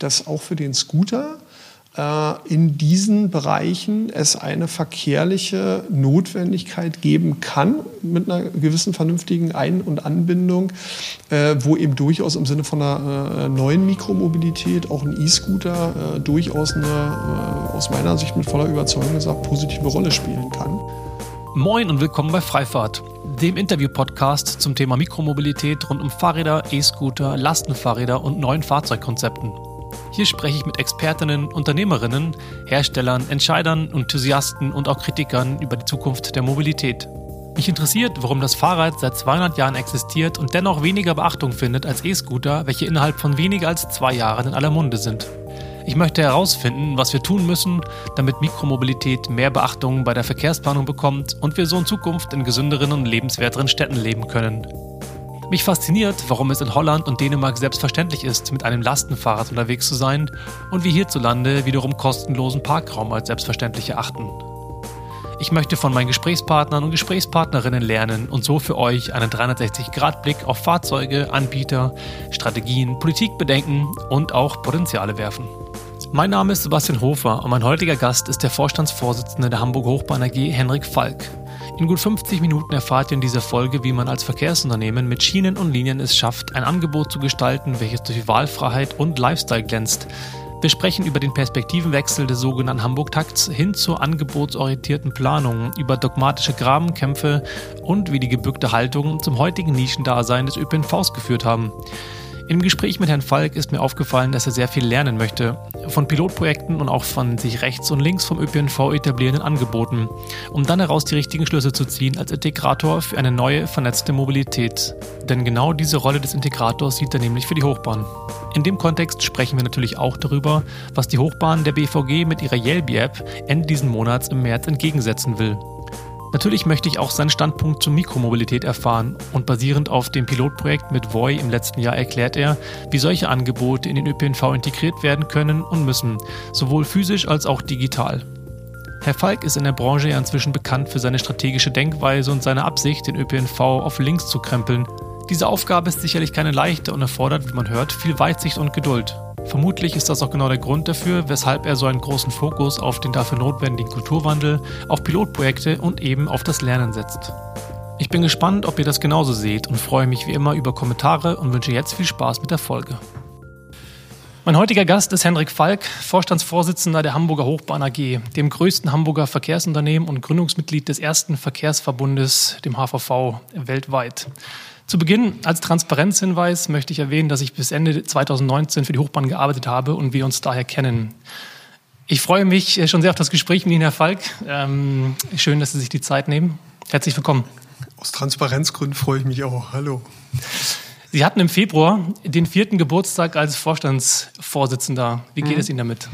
dass auch für den Scooter äh, in diesen Bereichen es eine verkehrliche Notwendigkeit geben kann mit einer gewissen vernünftigen Ein- und Anbindung, äh, wo eben durchaus im Sinne von einer äh, neuen Mikromobilität auch ein E-Scooter durchaus eine, aus meiner Sicht mit voller Überzeugung gesagt, positive Rolle spielen kann. Moin und willkommen bei Freifahrt, dem Interview-Podcast zum Thema Mikromobilität rund um Fahrräder, E-Scooter, Lastenfahrräder und neuen Fahrzeugkonzepten. Hier spreche ich mit Expertinnen, Unternehmerinnen, Herstellern, Entscheidern, Enthusiasten und auch Kritikern über die Zukunft der Mobilität. Mich interessiert, warum das Fahrrad seit 200 Jahren existiert und dennoch weniger Beachtung findet als E-Scooter, welche innerhalb von weniger als zwei Jahren in aller Munde sind. Ich möchte herausfinden, was wir tun müssen, damit Mikromobilität mehr Beachtung bei der Verkehrsplanung bekommt und wir so in Zukunft in gesünderen und lebenswerteren Städten leben können. Mich fasziniert, warum es in Holland und Dänemark selbstverständlich ist, mit einem Lastenfahrrad unterwegs zu sein und wir hierzulande wiederum kostenlosen Parkraum als selbstverständlich erachten. Ich möchte von meinen Gesprächspartnern und Gesprächspartnerinnen lernen und so für euch einen 360-Grad-Blick auf Fahrzeuge, Anbieter, Strategien, Politikbedenken und auch Potenziale werfen. Mein Name ist Sebastian Hofer und mein heutiger Gast ist der Vorstandsvorsitzende der Hamburg Hochbahn AG, Henrik Falk. In gut 50 Minuten erfahrt ihr in dieser Folge, wie man als Verkehrsunternehmen mit Schienen und Linien es schafft, ein Angebot zu gestalten, welches durch Wahlfreiheit und Lifestyle glänzt. Wir sprechen über den Perspektivenwechsel des sogenannten Hamburg-Takts hin zur angebotsorientierten Planung, über dogmatische Grabenkämpfe und wie die gebückte Haltung zum heutigen Nischendasein des ÖPNVs geführt haben. Im Gespräch mit Herrn Falk ist mir aufgefallen, dass er sehr viel lernen möchte. Von Pilotprojekten und auch von sich rechts und links vom ÖPNV etablierenden Angeboten, um dann heraus die richtigen Schlüsse zu ziehen als Integrator für eine neue, vernetzte Mobilität. Denn genau diese Rolle des Integrators sieht er nämlich für die Hochbahn. In dem Kontext sprechen wir natürlich auch darüber, was die Hochbahn der BVG mit ihrer Yelby-App Ende diesen Monats im März entgegensetzen will. Natürlich möchte ich auch seinen Standpunkt zur Mikromobilität erfahren und basierend auf dem Pilotprojekt mit Voi im letzten Jahr erklärt er, wie solche Angebote in den ÖPNV integriert werden können und müssen, sowohl physisch als auch digital. Herr Falk ist in der Branche ja inzwischen bekannt für seine strategische Denkweise und seine Absicht, den ÖPNV auf links zu krempeln. Diese Aufgabe ist sicherlich keine leichte und erfordert, wie man hört, viel Weitsicht und Geduld. Vermutlich ist das auch genau der Grund dafür, weshalb er so einen großen Fokus auf den dafür notwendigen Kulturwandel, auf Pilotprojekte und eben auf das Lernen setzt. Ich bin gespannt, ob ihr das genauso seht und freue mich wie immer über Kommentare und wünsche jetzt viel Spaß mit der Folge. Mein heutiger Gast ist Henrik Falk, Vorstandsvorsitzender der Hamburger Hochbahn AG, dem größten Hamburger Verkehrsunternehmen und Gründungsmitglied des ersten Verkehrsverbundes, dem HVV, weltweit. Zu Beginn als Transparenzhinweis möchte ich erwähnen, dass ich bis Ende 2019 für die Hochbahn gearbeitet habe und wir uns daher kennen. Ich freue mich schon sehr auf das Gespräch mit Ihnen, Herr Falk. Ähm, schön, dass Sie sich die Zeit nehmen. Herzlich willkommen. Aus Transparenzgründen freue ich mich auch. Hallo. Sie hatten im Februar den vierten Geburtstag als Vorstandsvorsitzender. Wie geht mhm. es Ihnen damit?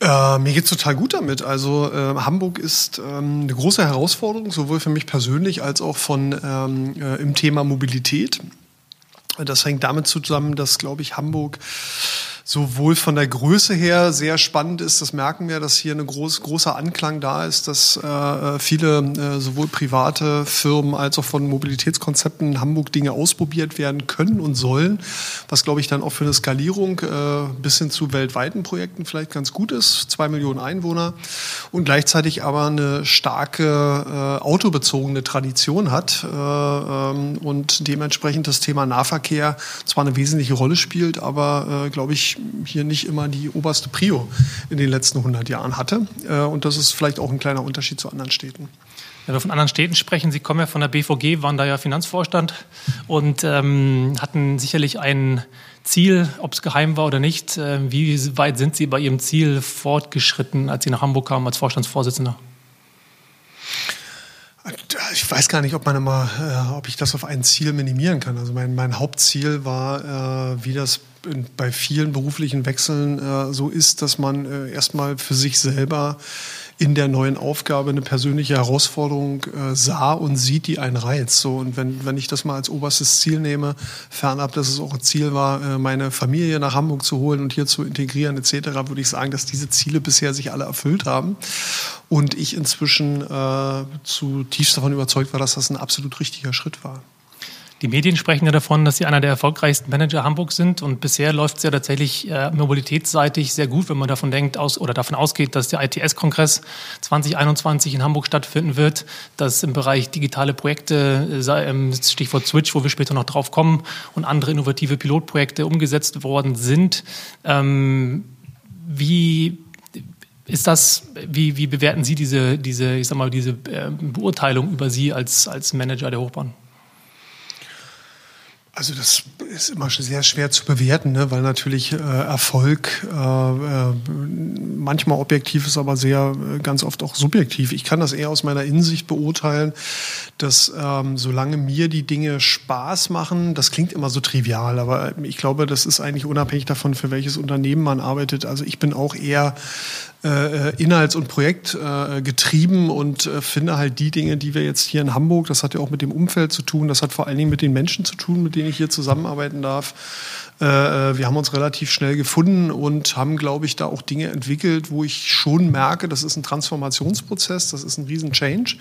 Äh, mir geht's total gut damit. Also äh, Hamburg ist ähm, eine große Herausforderung, sowohl für mich persönlich als auch von ähm, äh, im Thema Mobilität. Das hängt damit zusammen, dass, glaube ich, Hamburg sowohl von der Größe her sehr spannend ist. Das merken wir, dass hier ein groß, großer Anklang da ist, dass äh, viele äh, sowohl private Firmen als auch von Mobilitätskonzepten in Hamburg Dinge ausprobiert werden können und sollen, was glaube ich dann auch für eine Skalierung äh, bis hin zu weltweiten Projekten vielleicht ganz gut ist. Zwei Millionen Einwohner und gleichzeitig aber eine starke äh, autobezogene Tradition hat äh, ähm, und dementsprechend das Thema Nahverkehr zwar eine wesentliche Rolle spielt, aber äh, glaube ich hier nicht immer die oberste Prio in den letzten 100 Jahren hatte. Äh, und das ist vielleicht auch ein kleiner Unterschied zu anderen Städten. Wenn wir von anderen Städten sprechen, Sie kommen ja von der BVG, waren da ja Finanzvorstand und ähm, hatten sicherlich ein Ziel, ob es geheim war oder nicht. Äh, wie weit sind Sie bei Ihrem Ziel fortgeschritten, als Sie nach Hamburg kamen als Vorstandsvorsitzender? Ich weiß gar nicht, ob man immer, äh, ob ich das auf ein Ziel minimieren kann. Also mein, mein Hauptziel war, äh, wie das bei vielen beruflichen Wechseln äh, so ist, dass man äh, erstmal für sich selber in der neuen Aufgabe eine persönliche Herausforderung äh, sah und sieht, die einen reizt. So, und wenn, wenn ich das mal als oberstes Ziel nehme, fernab, dass es auch ein Ziel war, äh, meine Familie nach Hamburg zu holen und hier zu integrieren etc., würde ich sagen, dass diese Ziele bisher sich alle erfüllt haben. Und ich inzwischen äh, zutiefst davon überzeugt war, dass das ein absolut richtiger Schritt war. Die Medien sprechen ja davon, dass Sie einer der erfolgreichsten Manager Hamburg sind und bisher läuft es ja tatsächlich äh, mobilitätsseitig sehr gut, wenn man davon denkt aus oder davon ausgeht, dass der ITS-Kongress 2021 in Hamburg stattfinden wird, dass im Bereich digitale Projekte, äh, Stichwort Switch, wo wir später noch drauf kommen, und andere innovative Pilotprojekte umgesetzt worden sind. Ähm, wie ist das, wie, wie bewerten Sie diese, diese, ich sag mal, diese äh, Beurteilung über Sie als, als Manager der Hochbahn? Also das ist immer sehr schwer zu bewerten, ne? weil natürlich äh, Erfolg äh, äh, manchmal objektiv ist, aber sehr äh, ganz oft auch subjektiv. Ich kann das eher aus meiner Insicht beurteilen, dass ähm, solange mir die Dinge Spaß machen, das klingt immer so trivial, aber ich glaube, das ist eigentlich unabhängig davon, für welches Unternehmen man arbeitet. Also ich bin auch eher äh, inhalts- und projektgetrieben äh, und äh, finde halt die Dinge, die wir jetzt hier in Hamburg, das hat ja auch mit dem Umfeld zu tun, das hat vor allen Dingen mit den Menschen zu tun, mit denen ich hier zusammenarbeiten darf. Äh, äh, wir haben uns relativ schnell gefunden und haben, glaube ich, da auch Dinge entwickelt, wo ich schon merke, das ist ein Transformationsprozess, das ist ein riesen Change.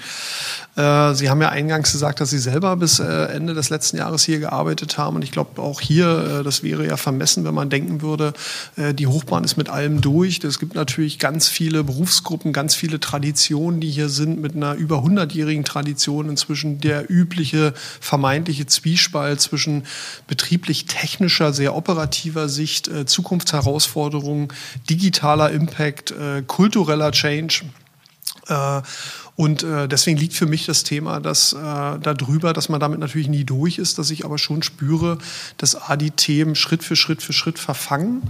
Äh, Sie haben ja eingangs gesagt, dass Sie selber bis Ende des letzten Jahres hier gearbeitet haben und ich glaube auch hier, das wäre ja vermessen, wenn man denken würde, die Hochbahn ist mit allem durch. Es gibt natürlich ganz viele Berufsgruppen, ganz viele Traditionen, die hier sind, mit einer über 100-jährigen Tradition inzwischen der übliche vermeintliche Zwiespalt zwischen betrieblich-technischer, sehr operativer Sicht, äh, Zukunftsherausforderungen, digitaler Impact, äh, kultureller Change. Und äh, deswegen liegt für mich das Thema dass, äh, darüber, dass man damit natürlich nie durch ist, dass ich aber schon spüre, dass A, die Themen Schritt für Schritt für Schritt verfangen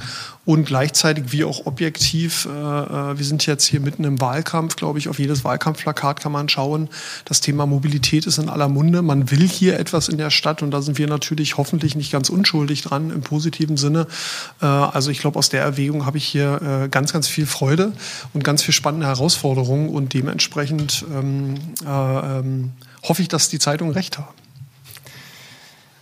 und gleichzeitig wie auch objektiv, äh, äh, wir sind jetzt hier mitten im Wahlkampf, glaube ich, auf jedes Wahlkampfplakat kann man schauen, das Thema Mobilität ist in aller Munde. Man will hier etwas in der Stadt und da sind wir natürlich hoffentlich nicht ganz unschuldig dran im positiven Sinne. Äh, also ich glaube, aus der Erwägung habe ich hier äh, ganz, ganz viel Freude und ganz viel spannende Herausforderungen und dementsprechend ähm, äh, ähm, hoffe ich, dass die Zeitungen recht haben.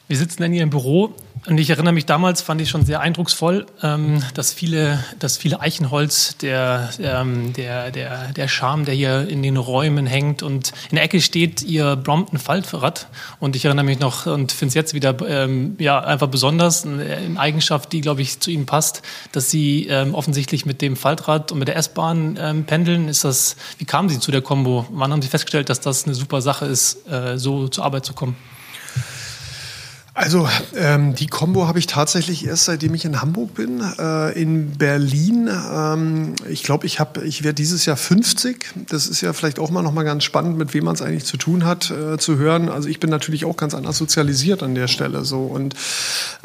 Wir sitzen in Ihrem Büro und ich erinnere mich damals, fand ich schon sehr eindrucksvoll, ähm, dass viele, dass viele Eichenholz, der, ähm, der, der, der Charme, der hier in den Räumen hängt und in der Ecke steht ihr Brompton Faltrad und ich erinnere mich noch und finde es jetzt wieder ähm, ja einfach besonders, eine Eigenschaft, die glaube ich zu Ihnen passt, dass Sie ähm, offensichtlich mit dem Faltrad und mit der S-Bahn ähm, pendeln. Ist das? Wie kamen Sie zu der Combo? Wann haben Sie festgestellt, dass das eine super Sache ist, äh, so zur Arbeit zu kommen? Also ähm, die Combo habe ich tatsächlich erst seitdem ich in Hamburg bin. Äh, in Berlin, ähm, ich glaube, ich habe, ich werde dieses Jahr 50. Das ist ja vielleicht auch mal noch mal ganz spannend, mit wem man es eigentlich zu tun hat, äh, zu hören. Also ich bin natürlich auch ganz anders sozialisiert an der Stelle so und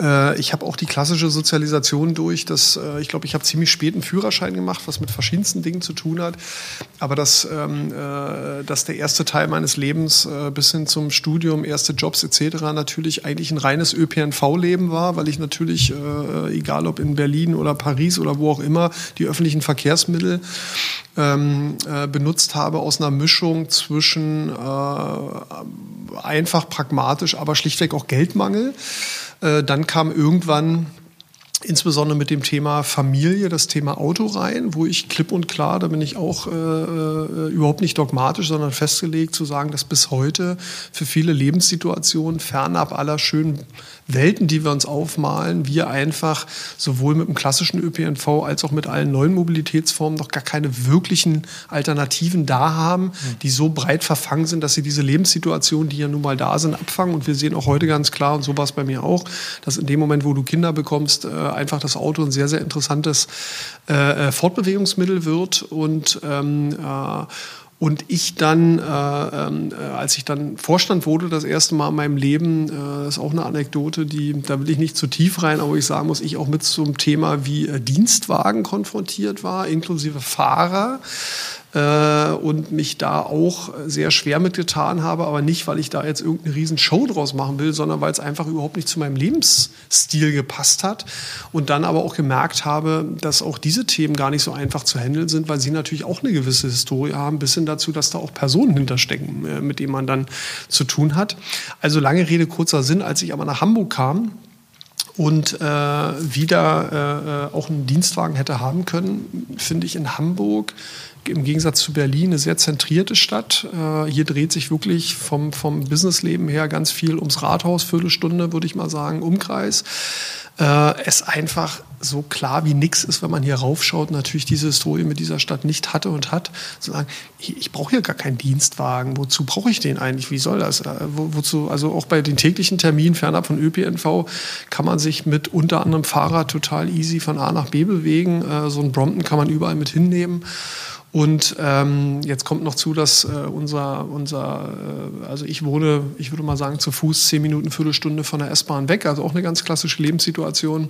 äh, ich habe auch die klassische Sozialisation durch. Dass äh, ich glaube, ich habe ziemlich spät einen Führerschein gemacht, was mit verschiedensten Dingen zu tun hat. Aber dass, ähm, äh, dass der erste Teil meines Lebens äh, bis hin zum Studium, erste Jobs etc. natürlich eigentlich ein reines ÖPNV-Leben war, weil ich natürlich, äh, egal ob in Berlin oder Paris oder wo auch immer, die öffentlichen Verkehrsmittel ähm, äh, benutzt habe aus einer Mischung zwischen äh, einfach pragmatisch, aber schlichtweg auch Geldmangel. Äh, dann kam irgendwann insbesondere mit dem Thema Familie, das Thema Auto rein, wo ich klipp und klar, da bin ich auch äh, äh, überhaupt nicht dogmatisch, sondern festgelegt zu sagen, dass bis heute für viele Lebenssituationen fernab aller schönen Welten, die wir uns aufmalen, wir einfach sowohl mit dem klassischen ÖPNV als auch mit allen neuen Mobilitätsformen noch gar keine wirklichen Alternativen da haben, die so breit verfangen sind, dass sie diese Lebenssituationen, die ja nun mal da sind, abfangen. Und wir sehen auch heute ganz klar, und so war es bei mir auch, dass in dem Moment, wo du Kinder bekommst, äh, einfach das Auto ein sehr, sehr interessantes äh, äh Fortbewegungsmittel wird und ähm, äh, und ich dann, äh, ähm, äh, als ich dann Vorstand wurde, das erste Mal in meinem Leben, äh, ist auch eine Anekdote, die, da will ich nicht zu tief rein, aber ich sagen muss, ich auch mit zum Thema wie äh, Dienstwagen konfrontiert war, inklusive Fahrer äh, und mich da auch sehr schwer mitgetan habe, aber nicht, weil ich da jetzt irgendeine riesen Show draus machen will, sondern weil es einfach überhaupt nicht zu meinem Lebensstil gepasst hat und dann aber auch gemerkt habe, dass auch diese Themen gar nicht so einfach zu handeln sind, weil sie natürlich auch eine gewisse Historie haben, bis hin dazu, dass da auch Personen hinterstecken, äh, mit denen man dann zu tun hat. Also lange Rede, kurzer Sinn, als ich aber nach Hamburg kam, und äh, wieder äh, auch einen Dienstwagen hätte haben können, finde ich in Hamburg im Gegensatz zu Berlin eine sehr zentrierte Stadt. Äh, hier dreht sich wirklich vom, vom Businessleben her ganz viel ums Rathaus, Viertelstunde würde ich mal sagen, Umkreis. Äh, es einfach so klar wie nix ist, wenn man hier raufschaut, natürlich diese Historie mit dieser Stadt nicht hatte und hat, zu sagen, ich, ich brauche hier gar keinen Dienstwagen, wozu brauche ich den eigentlich, wie soll das? Äh, wo, wozu, also auch bei den täglichen Terminen fernab von ÖPNV kann man sich mit unter anderem Fahrrad total easy von A nach B bewegen, äh, so ein Brompton kann man überall mit hinnehmen. Und ähm, jetzt kommt noch zu, dass äh, unser, unser äh, also ich wohne, ich würde mal sagen, zu Fuß zehn Minuten, Viertelstunde von der S-Bahn weg, also auch eine ganz klassische Lebenssituation,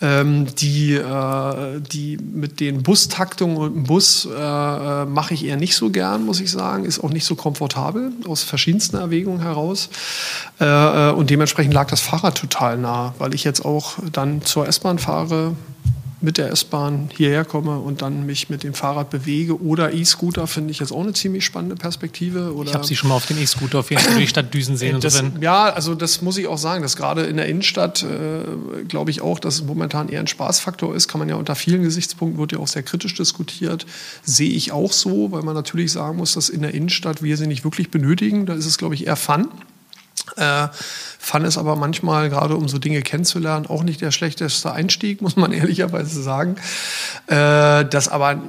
ähm, die, äh, die mit den Bustaktungen und dem Bus äh, äh, mache ich eher nicht so gern, muss ich sagen, ist auch nicht so komfortabel, aus verschiedensten Erwägungen heraus. Äh, und dementsprechend lag das Fahrrad total nah, weil ich jetzt auch dann zur S-Bahn fahre, mit der S-Bahn hierher komme und dann mich mit dem Fahrrad bewege. Oder E-Scooter finde ich jetzt auch eine ziemlich spannende Perspektive. Oder ich habe Sie schon mal auf den E-Scooter auf jeden Fall durch die Stadt düsen sehen. Das, ja, also das muss ich auch sagen, dass gerade in der Innenstadt, äh, glaube ich auch, dass es momentan eher ein Spaßfaktor ist. Kann man ja unter vielen Gesichtspunkten, wird ja auch sehr kritisch diskutiert. Sehe ich auch so, weil man natürlich sagen muss, dass in der Innenstadt wir sie nicht wirklich benötigen. Da ist es, glaube ich, eher Fun. Äh, Fun ist aber manchmal, gerade um so Dinge kennenzulernen, auch nicht der schlechteste Einstieg, muss man ehrlicherweise sagen. Äh, das aber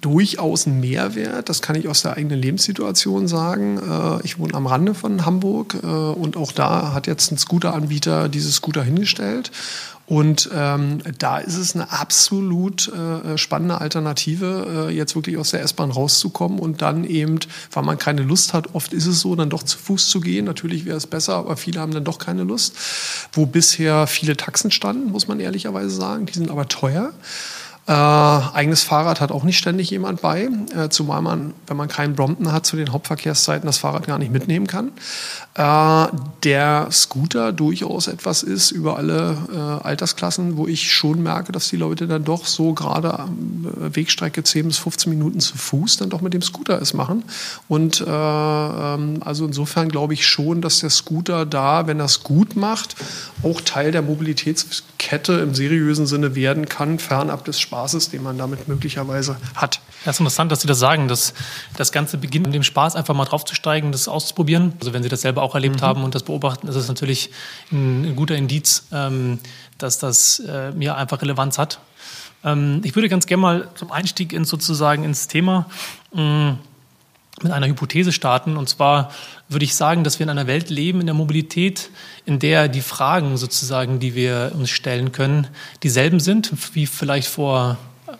durchaus ein Mehrwert, das kann ich aus der eigenen Lebenssituation sagen. Äh, ich wohne am Rande von Hamburg äh, und auch da hat jetzt ein Scooter-Anbieter dieses Scooter hingestellt. Und ähm, da ist es eine absolut äh, spannende Alternative, äh, jetzt wirklich aus der S-Bahn rauszukommen und dann eben, weil man keine Lust hat, oft ist es so, dann doch zu Fuß zu gehen. Natürlich wäre es besser, aber viele haben dann doch keine Lust. Wo bisher viele Taxen standen, muss man ehrlicherweise sagen, die sind aber teuer. Äh, eigenes Fahrrad hat auch nicht ständig jemand bei, äh, zumal man, wenn man keinen Brompton hat, zu den Hauptverkehrszeiten das Fahrrad gar nicht mitnehmen kann. Äh, der Scooter durchaus etwas ist über alle äh, Altersklassen, wo ich schon merke, dass die Leute dann doch so gerade äh, Wegstrecke 10 bis 15 Minuten zu Fuß dann doch mit dem Scooter es machen. Und äh, ähm, also insofern glaube ich schon, dass der Scooter da, wenn er es gut macht, auch Teil der Mobilitätskette im seriösen Sinne werden kann, fernab des Spaßes, den man damit möglicherweise hat. Das ist interessant, dass Sie das sagen, dass das Ganze beginnt mit dem Spaß, einfach mal draufzusteigen, das auszuprobieren. Also wenn Sie das selber auch erlebt mhm. haben und das beobachten, ist es natürlich ein, ein, guter Indiz, ähm, dass das äh, mir einfach Relevanz hat. Ähm, ich würde ganz gerne mal zum Einstieg ins sozusagen ins Thema mh, mm, mit einer Hypothese starten. Und zwar würde ich sagen, dass wir in einer Welt leben, in der Mobilität, in der die Fragen sozusagen, die wir uns stellen können, dieselben sind wie vielleicht vor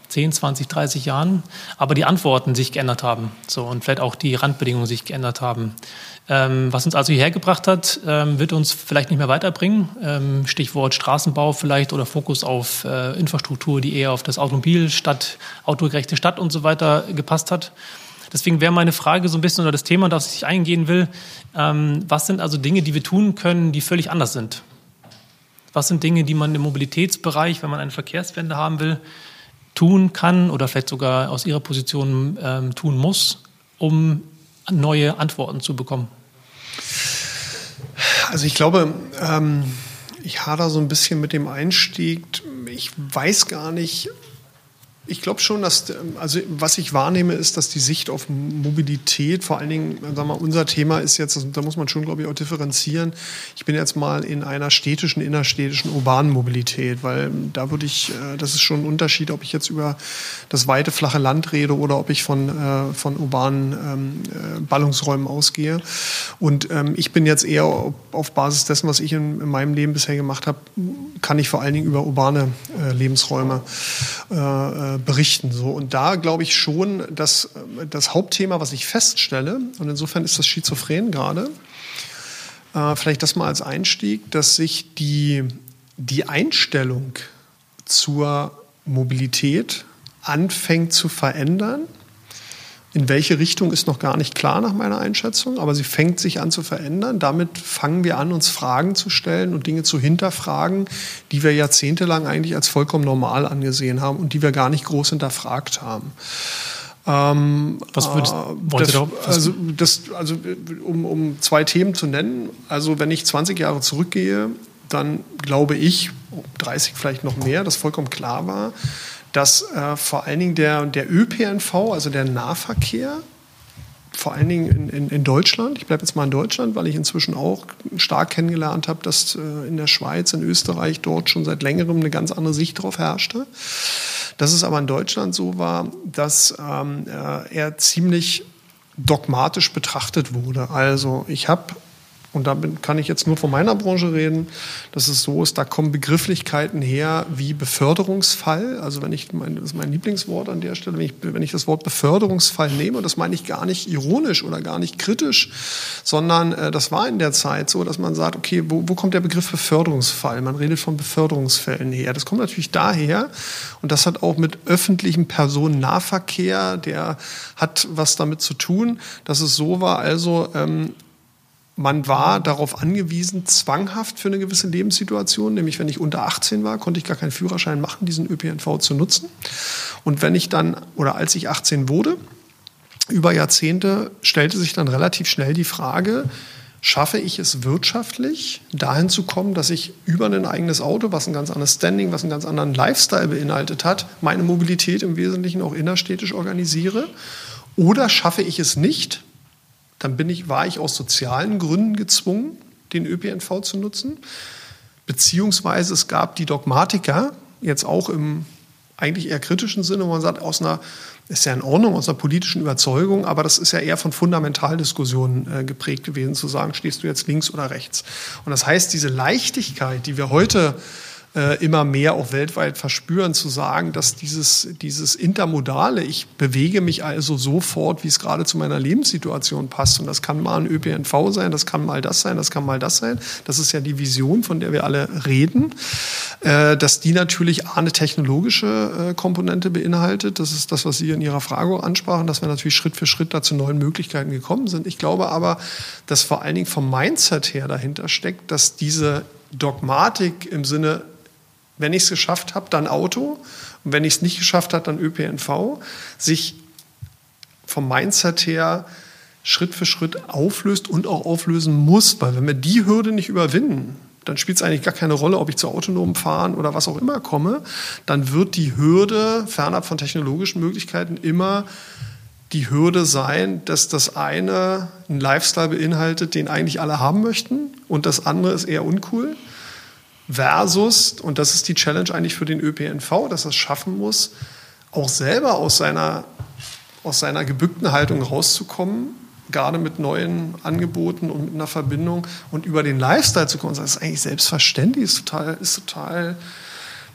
10, 20, 30 Jahren, aber die Antworten sich geändert haben. So, und vielleicht auch die Randbedingungen sich geändert haben. Ähm, was uns also hierher gebracht hat, ähm, wird uns vielleicht nicht mehr weiterbringen. Ähm, Stichwort Straßenbau vielleicht oder Fokus auf äh, Infrastruktur, die eher auf das Automobil statt autogerechte Stadt und so weiter gepasst hat. Deswegen wäre meine Frage so ein bisschen oder das Thema, das ich eingehen will, ähm, was sind also Dinge, die wir tun können, die völlig anders sind? Was sind Dinge, die man im Mobilitätsbereich, wenn man eine Verkehrswende haben will, tun kann oder vielleicht sogar aus ihrer Position ähm, tun muss, um neue Antworten zu bekommen? Also ich glaube, ähm, ich hader so ein bisschen mit dem Einstieg. Ich weiß gar nicht, ich glaube schon, dass, also was ich wahrnehme, ist, dass die Sicht auf Mobilität, vor allen Dingen, sagen wir, unser Thema ist jetzt, da muss man schon, glaube ich, auch differenzieren. Ich bin jetzt mal in einer städtischen, innerstädtischen, urbanen Mobilität, weil da würde ich, äh, das ist schon ein Unterschied, ob ich jetzt über das weite, flache Land rede oder ob ich von, äh, von urbanen ähm, äh, Ballungsräumen ausgehe. Und ähm, ich bin jetzt eher auf Basis dessen, was ich in, in meinem Leben bisher gemacht habe, kann ich vor allen Dingen über urbane Lebensräume berichten. So. Und da glaube ich schon, dass äh, das Hauptthema, was ich feststelle, und insofern ist das Schizophren gerade, äh, vielleicht das mal als Einstieg, dass sich die, die Einstellung zur Mobilität anfängt zu verändern in welche Richtung ist noch gar nicht klar nach meiner Einschätzung, aber sie fängt sich an zu verändern. Damit fangen wir an, uns Fragen zu stellen und Dinge zu hinterfragen, die wir jahrzehntelang eigentlich als vollkommen normal angesehen haben und die wir gar nicht groß hinterfragt haben. Ähm, Was würdest, äh, das, also, das, also um, um zwei Themen zu nennen. Also wenn ich 20 Jahre zurückgehe, dann glaube ich, 30 vielleicht noch mehr, dass vollkommen klar war, dass äh, vor allen Dingen der, der ÖPNV, also der Nahverkehr, vor allen Dingen in, in, in Deutschland, ich bleibe jetzt mal in Deutschland, weil ich inzwischen auch stark kennengelernt habe, dass äh, in der Schweiz, in Österreich dort schon seit längerem eine ganz andere Sicht darauf herrschte. Dass es aber in Deutschland so war, dass ähm, äh, er ziemlich dogmatisch betrachtet wurde. Also ich habe und da kann ich jetzt nur von meiner Branche reden, dass es so ist, da kommen Begrifflichkeiten her wie Beförderungsfall. Also wenn ich, mein, das ist mein Lieblingswort an der Stelle, wenn ich, wenn ich das Wort Beförderungsfall nehme, das meine ich gar nicht ironisch oder gar nicht kritisch, sondern äh, das war in der Zeit so, dass man sagt, okay, wo, wo kommt der Begriff Beförderungsfall? Man redet von Beförderungsfällen her. Das kommt natürlich daher und das hat auch mit öffentlichem Personennahverkehr, der hat was damit zu tun, dass es so war, also ähm, man war darauf angewiesen, zwanghaft für eine gewisse Lebenssituation, nämlich wenn ich unter 18 war, konnte ich gar keinen Führerschein machen, diesen ÖPNV zu nutzen. Und wenn ich dann, oder als ich 18 wurde, über Jahrzehnte stellte sich dann relativ schnell die Frage, schaffe ich es wirtschaftlich, dahin zu kommen, dass ich über ein eigenes Auto, was ein ganz anderes Standing, was einen ganz anderen Lifestyle beinhaltet hat, meine Mobilität im Wesentlichen auch innerstädtisch organisiere? Oder schaffe ich es nicht, dann bin ich, war ich aus sozialen Gründen gezwungen, den ÖPNV zu nutzen. Beziehungsweise es gab die Dogmatiker, jetzt auch im eigentlich eher kritischen Sinne, wo man sagt, aus einer, ist ja in Ordnung, aus einer politischen Überzeugung, aber das ist ja eher von Fundamentaldiskussionen äh, geprägt gewesen, zu sagen, stehst du jetzt links oder rechts. Und das heißt, diese Leichtigkeit, die wir heute immer mehr auch weltweit verspüren, zu sagen, dass dieses, dieses Intermodale, ich bewege mich also sofort, wie es gerade zu meiner Lebenssituation passt. Und das kann mal ein ÖPNV sein, das kann mal das sein, das kann mal das sein. Das ist ja die Vision, von der wir alle reden. Äh, dass die natürlich eine technologische äh, Komponente beinhaltet. Das ist das, was Sie in Ihrer Frage ansprachen, dass wir natürlich Schritt für Schritt da zu neuen Möglichkeiten gekommen sind. Ich glaube aber, dass vor allen Dingen vom Mindset her dahinter steckt, dass diese Dogmatik im Sinne wenn ich es geschafft habe, dann Auto. Und wenn ich es nicht geschafft habe, dann ÖPNV. Sich vom Mindset her Schritt für Schritt auflöst und auch auflösen muss. Weil wenn wir die Hürde nicht überwinden, dann spielt es eigentlich gar keine Rolle, ob ich zu autonomen Fahren oder was auch immer komme. Dann wird die Hürde, fernab von technologischen Möglichkeiten, immer die Hürde sein, dass das eine einen Lifestyle beinhaltet, den eigentlich alle haben möchten und das andere ist eher uncool versus, und das ist die Challenge eigentlich für den ÖPNV, dass er es schaffen muss, auch selber aus seiner, aus seiner gebückten Haltung rauszukommen, gerade mit neuen Angeboten und mit einer Verbindung und über den Lifestyle zu kommen. Das ist eigentlich selbstverständlich, ist total, ist total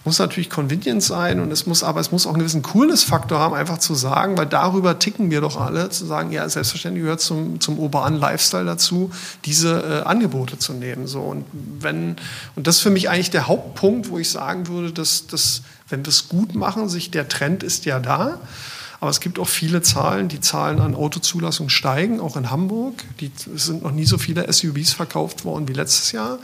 muss natürlich convenient sein und es muss, aber es muss auch einen gewissen Coolness-Faktor haben, einfach zu sagen, weil darüber ticken wir doch alle, zu sagen, ja, selbstverständlich gehört zum, zum urbanen Lifestyle dazu, diese äh, Angebote zu nehmen. So. Und wenn, und das ist für mich eigentlich der Hauptpunkt, wo ich sagen würde, dass, dass wenn wir es gut machen, sich der Trend ist ja da. Aber es gibt auch viele Zahlen, die Zahlen an Autozulassung steigen, auch in Hamburg. Die, es sind noch nie so viele SUVs verkauft worden wie letztes Jahr.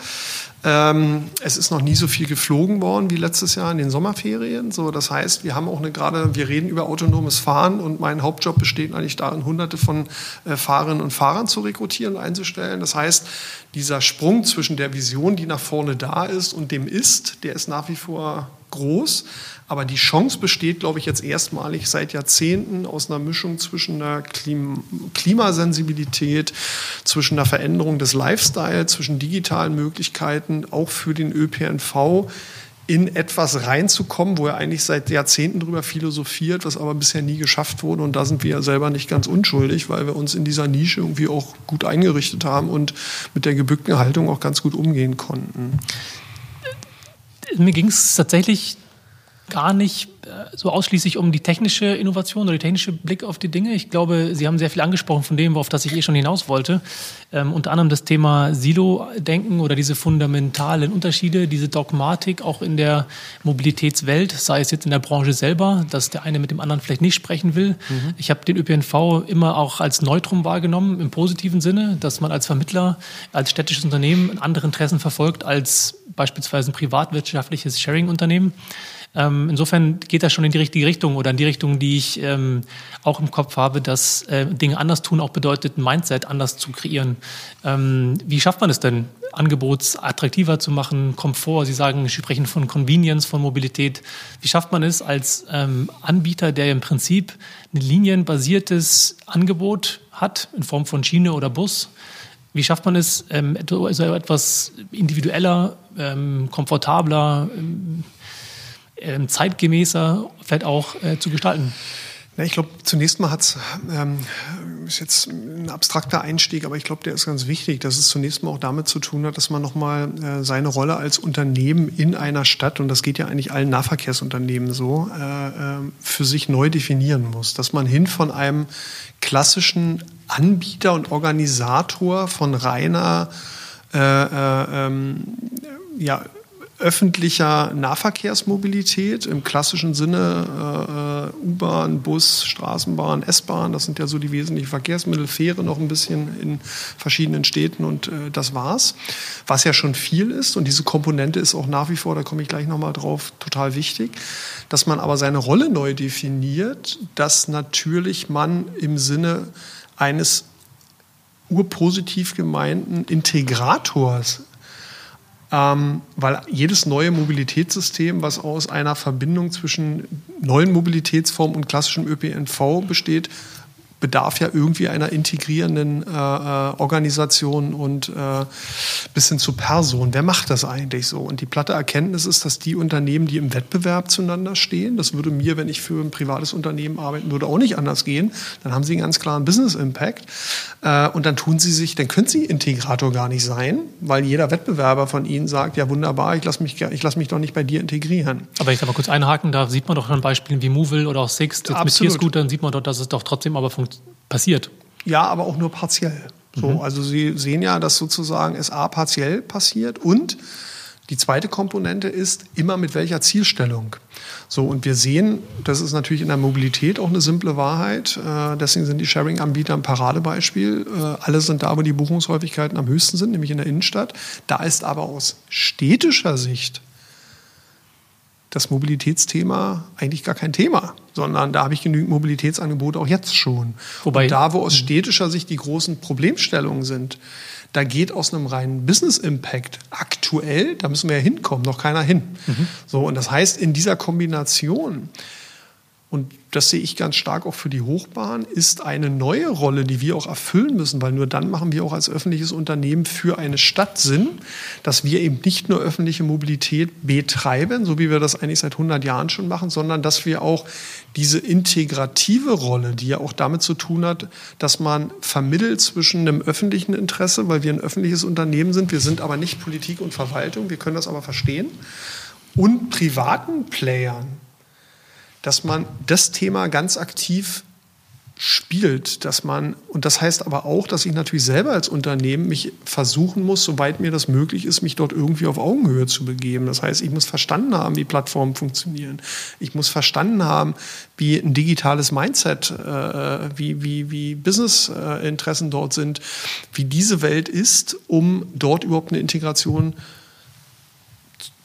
Ähm, es ist noch nie so viel geflogen worden wie letztes Jahr in den Sommerferien. So, das heißt, wir haben auch eine gerade, wir reden über autonomes Fahren und mein Hauptjob besteht eigentlich darin, hunderte von äh, Fahrerinnen und Fahrern zu rekrutieren und einzustellen. Das heißt, dieser Sprung zwischen der Vision, die nach vorne da ist, und dem Ist, der ist nach wie vor groß. Aber die Chance besteht, glaube ich, jetzt erstmalig seit Jahrzehnten aus einer Mischung zwischen einer Klim Klimasensibilität, zwischen einer Veränderung des Lifestyle, zwischen digitalen Möglichkeiten, auch für den ÖPNV in etwas reinzukommen, wo er eigentlich seit Jahrzehnten drüber philosophiert, was aber bisher nie geschafft wurde. Und da sind wir ja selber nicht ganz unschuldig, weil wir uns in dieser Nische irgendwie auch gut eingerichtet haben und mit der gebückten Haltung auch ganz gut umgehen konnten. Mir ging es tatsächlich gar nicht äh, so ausschließlich um die technische Innovation oder die technische Blick auf die Dinge. Ich glaube, Sie haben sehr viel angesprochen von dem, worauf das ich eh schon hinaus wollte. Ähm, unter anderem das Thema Silo-Denken oder diese fundamentalen Unterschiede, diese Dogmatik auch in der Mobilitätswelt, sei es jetzt in der Branche selber, dass der eine mit dem anderen vielleicht nicht sprechen will. Mhm. Ich habe den ÖPNV immer auch als Neutrum wahrgenommen, im positiven Sinne, dass man als Vermittler, als städtisches Unternehmen andere Interessen verfolgt als beispielsweise ein privatwirtschaftliches Sharing-Unternehmen. Ähm, insofern geht das schon in die richtige Richtung oder in die Richtung, die ich ähm, auch im Kopf habe, dass äh, Dinge anders tun auch bedeutet, ein Mindset anders zu kreieren. Ähm, wie schafft man es denn, Angebots attraktiver zu machen, Komfort? Sie sagen, Sie sprechen von Convenience, von Mobilität. Wie schafft man es als ähm, Anbieter, der im Prinzip ein linienbasiertes Angebot hat in Form von Schiene oder Bus? Wie schafft man es, ähm, also etwas individueller, ähm, komfortabler, ähm, zeitgemäßer vielleicht auch äh, zu gestalten? Ja, ich glaube, zunächst mal hat es, ähm, ist jetzt ein abstrakter Einstieg, aber ich glaube, der ist ganz wichtig, dass es zunächst mal auch damit zu tun hat, dass man nochmal äh, seine Rolle als Unternehmen in einer Stadt, und das geht ja eigentlich allen Nahverkehrsunternehmen so, äh, äh, für sich neu definieren muss. Dass man hin von einem klassischen Anbieter und Organisator von reiner äh, äh, ähm, ja, öffentlicher Nahverkehrsmobilität im klassischen Sinne äh, U-Bahn, Bus, Straßenbahn, S-Bahn, das sind ja so die wesentlichen Verkehrsmittel, Fähre noch ein bisschen in verschiedenen Städten und äh, das war's. Was ja schon viel ist und diese Komponente ist auch nach wie vor, da komme ich gleich nochmal drauf, total wichtig, dass man aber seine Rolle neu definiert, dass natürlich man im Sinne eines urpositiv gemeinten Integrators ähm, weil jedes neue Mobilitätssystem, was aus einer Verbindung zwischen neuen Mobilitätsformen und klassischem ÖPNV besteht, bedarf ja irgendwie einer integrierenden äh, äh, Organisation und äh, bis hin zu Person. Wer macht das eigentlich so? Und die platte Erkenntnis ist, dass die Unternehmen, die im Wettbewerb zueinander stehen, das würde mir, wenn ich für ein privates Unternehmen arbeiten würde, auch nicht anders gehen. Dann haben sie einen ganz klaren Business Impact. Äh, und dann tun sie sich, dann können sie Integrator gar nicht sein, weil jeder Wettbewerber von ihnen sagt, ja wunderbar, ich lasse mich, ich lass mich doch nicht bei dir integrieren. Aber ich darf mal kurz einhaken, da sieht man doch an Beispielen wie Movil oder auch Sixt, jetzt Absolut. mit Tierscootern sieht man doch, dass es doch trotzdem aber funktioniert passiert. Ja, aber auch nur partiell. So, mhm. Also Sie sehen ja, dass sozusagen es A partiell passiert und die zweite Komponente ist immer mit welcher Zielstellung. So, und wir sehen, das ist natürlich in der Mobilität auch eine simple Wahrheit. Äh, deswegen sind die Sharing-Anbieter ein Paradebeispiel. Äh, alle sind da, wo die Buchungshäufigkeiten am höchsten sind, nämlich in der Innenstadt. Da ist aber aus städtischer Sicht das Mobilitätsthema eigentlich gar kein Thema, sondern da habe ich genügend Mobilitätsangebote auch jetzt schon. Wobei Und da, wo aus städtischer Sicht die großen Problemstellungen sind, da geht aus einem reinen Business Impact aktuell, da müssen wir ja hinkommen, noch keiner hin. Mhm. So, und das heißt, in dieser Kombination und das sehe ich ganz stark auch für die Hochbahn, ist eine neue Rolle, die wir auch erfüllen müssen, weil nur dann machen wir auch als öffentliches Unternehmen für eine Stadt Sinn, dass wir eben nicht nur öffentliche Mobilität betreiben, so wie wir das eigentlich seit 100 Jahren schon machen, sondern dass wir auch diese integrative Rolle, die ja auch damit zu tun hat, dass man vermittelt zwischen einem öffentlichen Interesse, weil wir ein öffentliches Unternehmen sind, wir sind aber nicht Politik und Verwaltung, wir können das aber verstehen, und privaten Playern, dass man das Thema ganz aktiv spielt, dass man, und das heißt aber auch, dass ich natürlich selber als Unternehmen mich versuchen muss, soweit mir das möglich ist, mich dort irgendwie auf Augenhöhe zu begeben. Das heißt, ich muss verstanden haben, wie Plattformen funktionieren. Ich muss verstanden haben, wie ein digitales Mindset, äh, wie, wie, wie Business-Interessen dort sind, wie diese Welt ist, um dort überhaupt eine Integration zu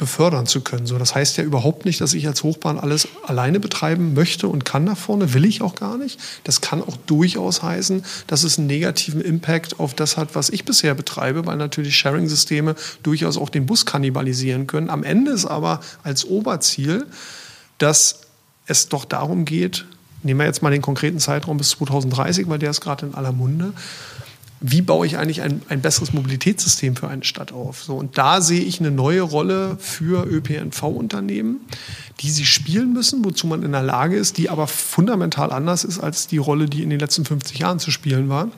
befördern zu können. So, das heißt ja überhaupt nicht, dass ich als Hochbahn alles alleine betreiben möchte und kann da vorne, will ich auch gar nicht. Das kann auch durchaus heißen, dass es einen negativen Impact auf das hat, was ich bisher betreibe, weil natürlich Sharing-Systeme durchaus auch den Bus kannibalisieren können. Am Ende ist aber als Oberziel, dass es doch darum geht, nehmen wir jetzt mal den konkreten Zeitraum bis 2030, weil der ist gerade in aller Munde, wie baue ich eigentlich ein, ein besseres Mobilitätssystem für eine Stadt auf? So, und da sehe ich eine neue Rolle für ÖPNV-Unternehmen, die sie spielen müssen, wozu man in der Lage ist, die aber fundamental anders ist als die Rolle, die in den letzten 50 Jahren zu spielen war.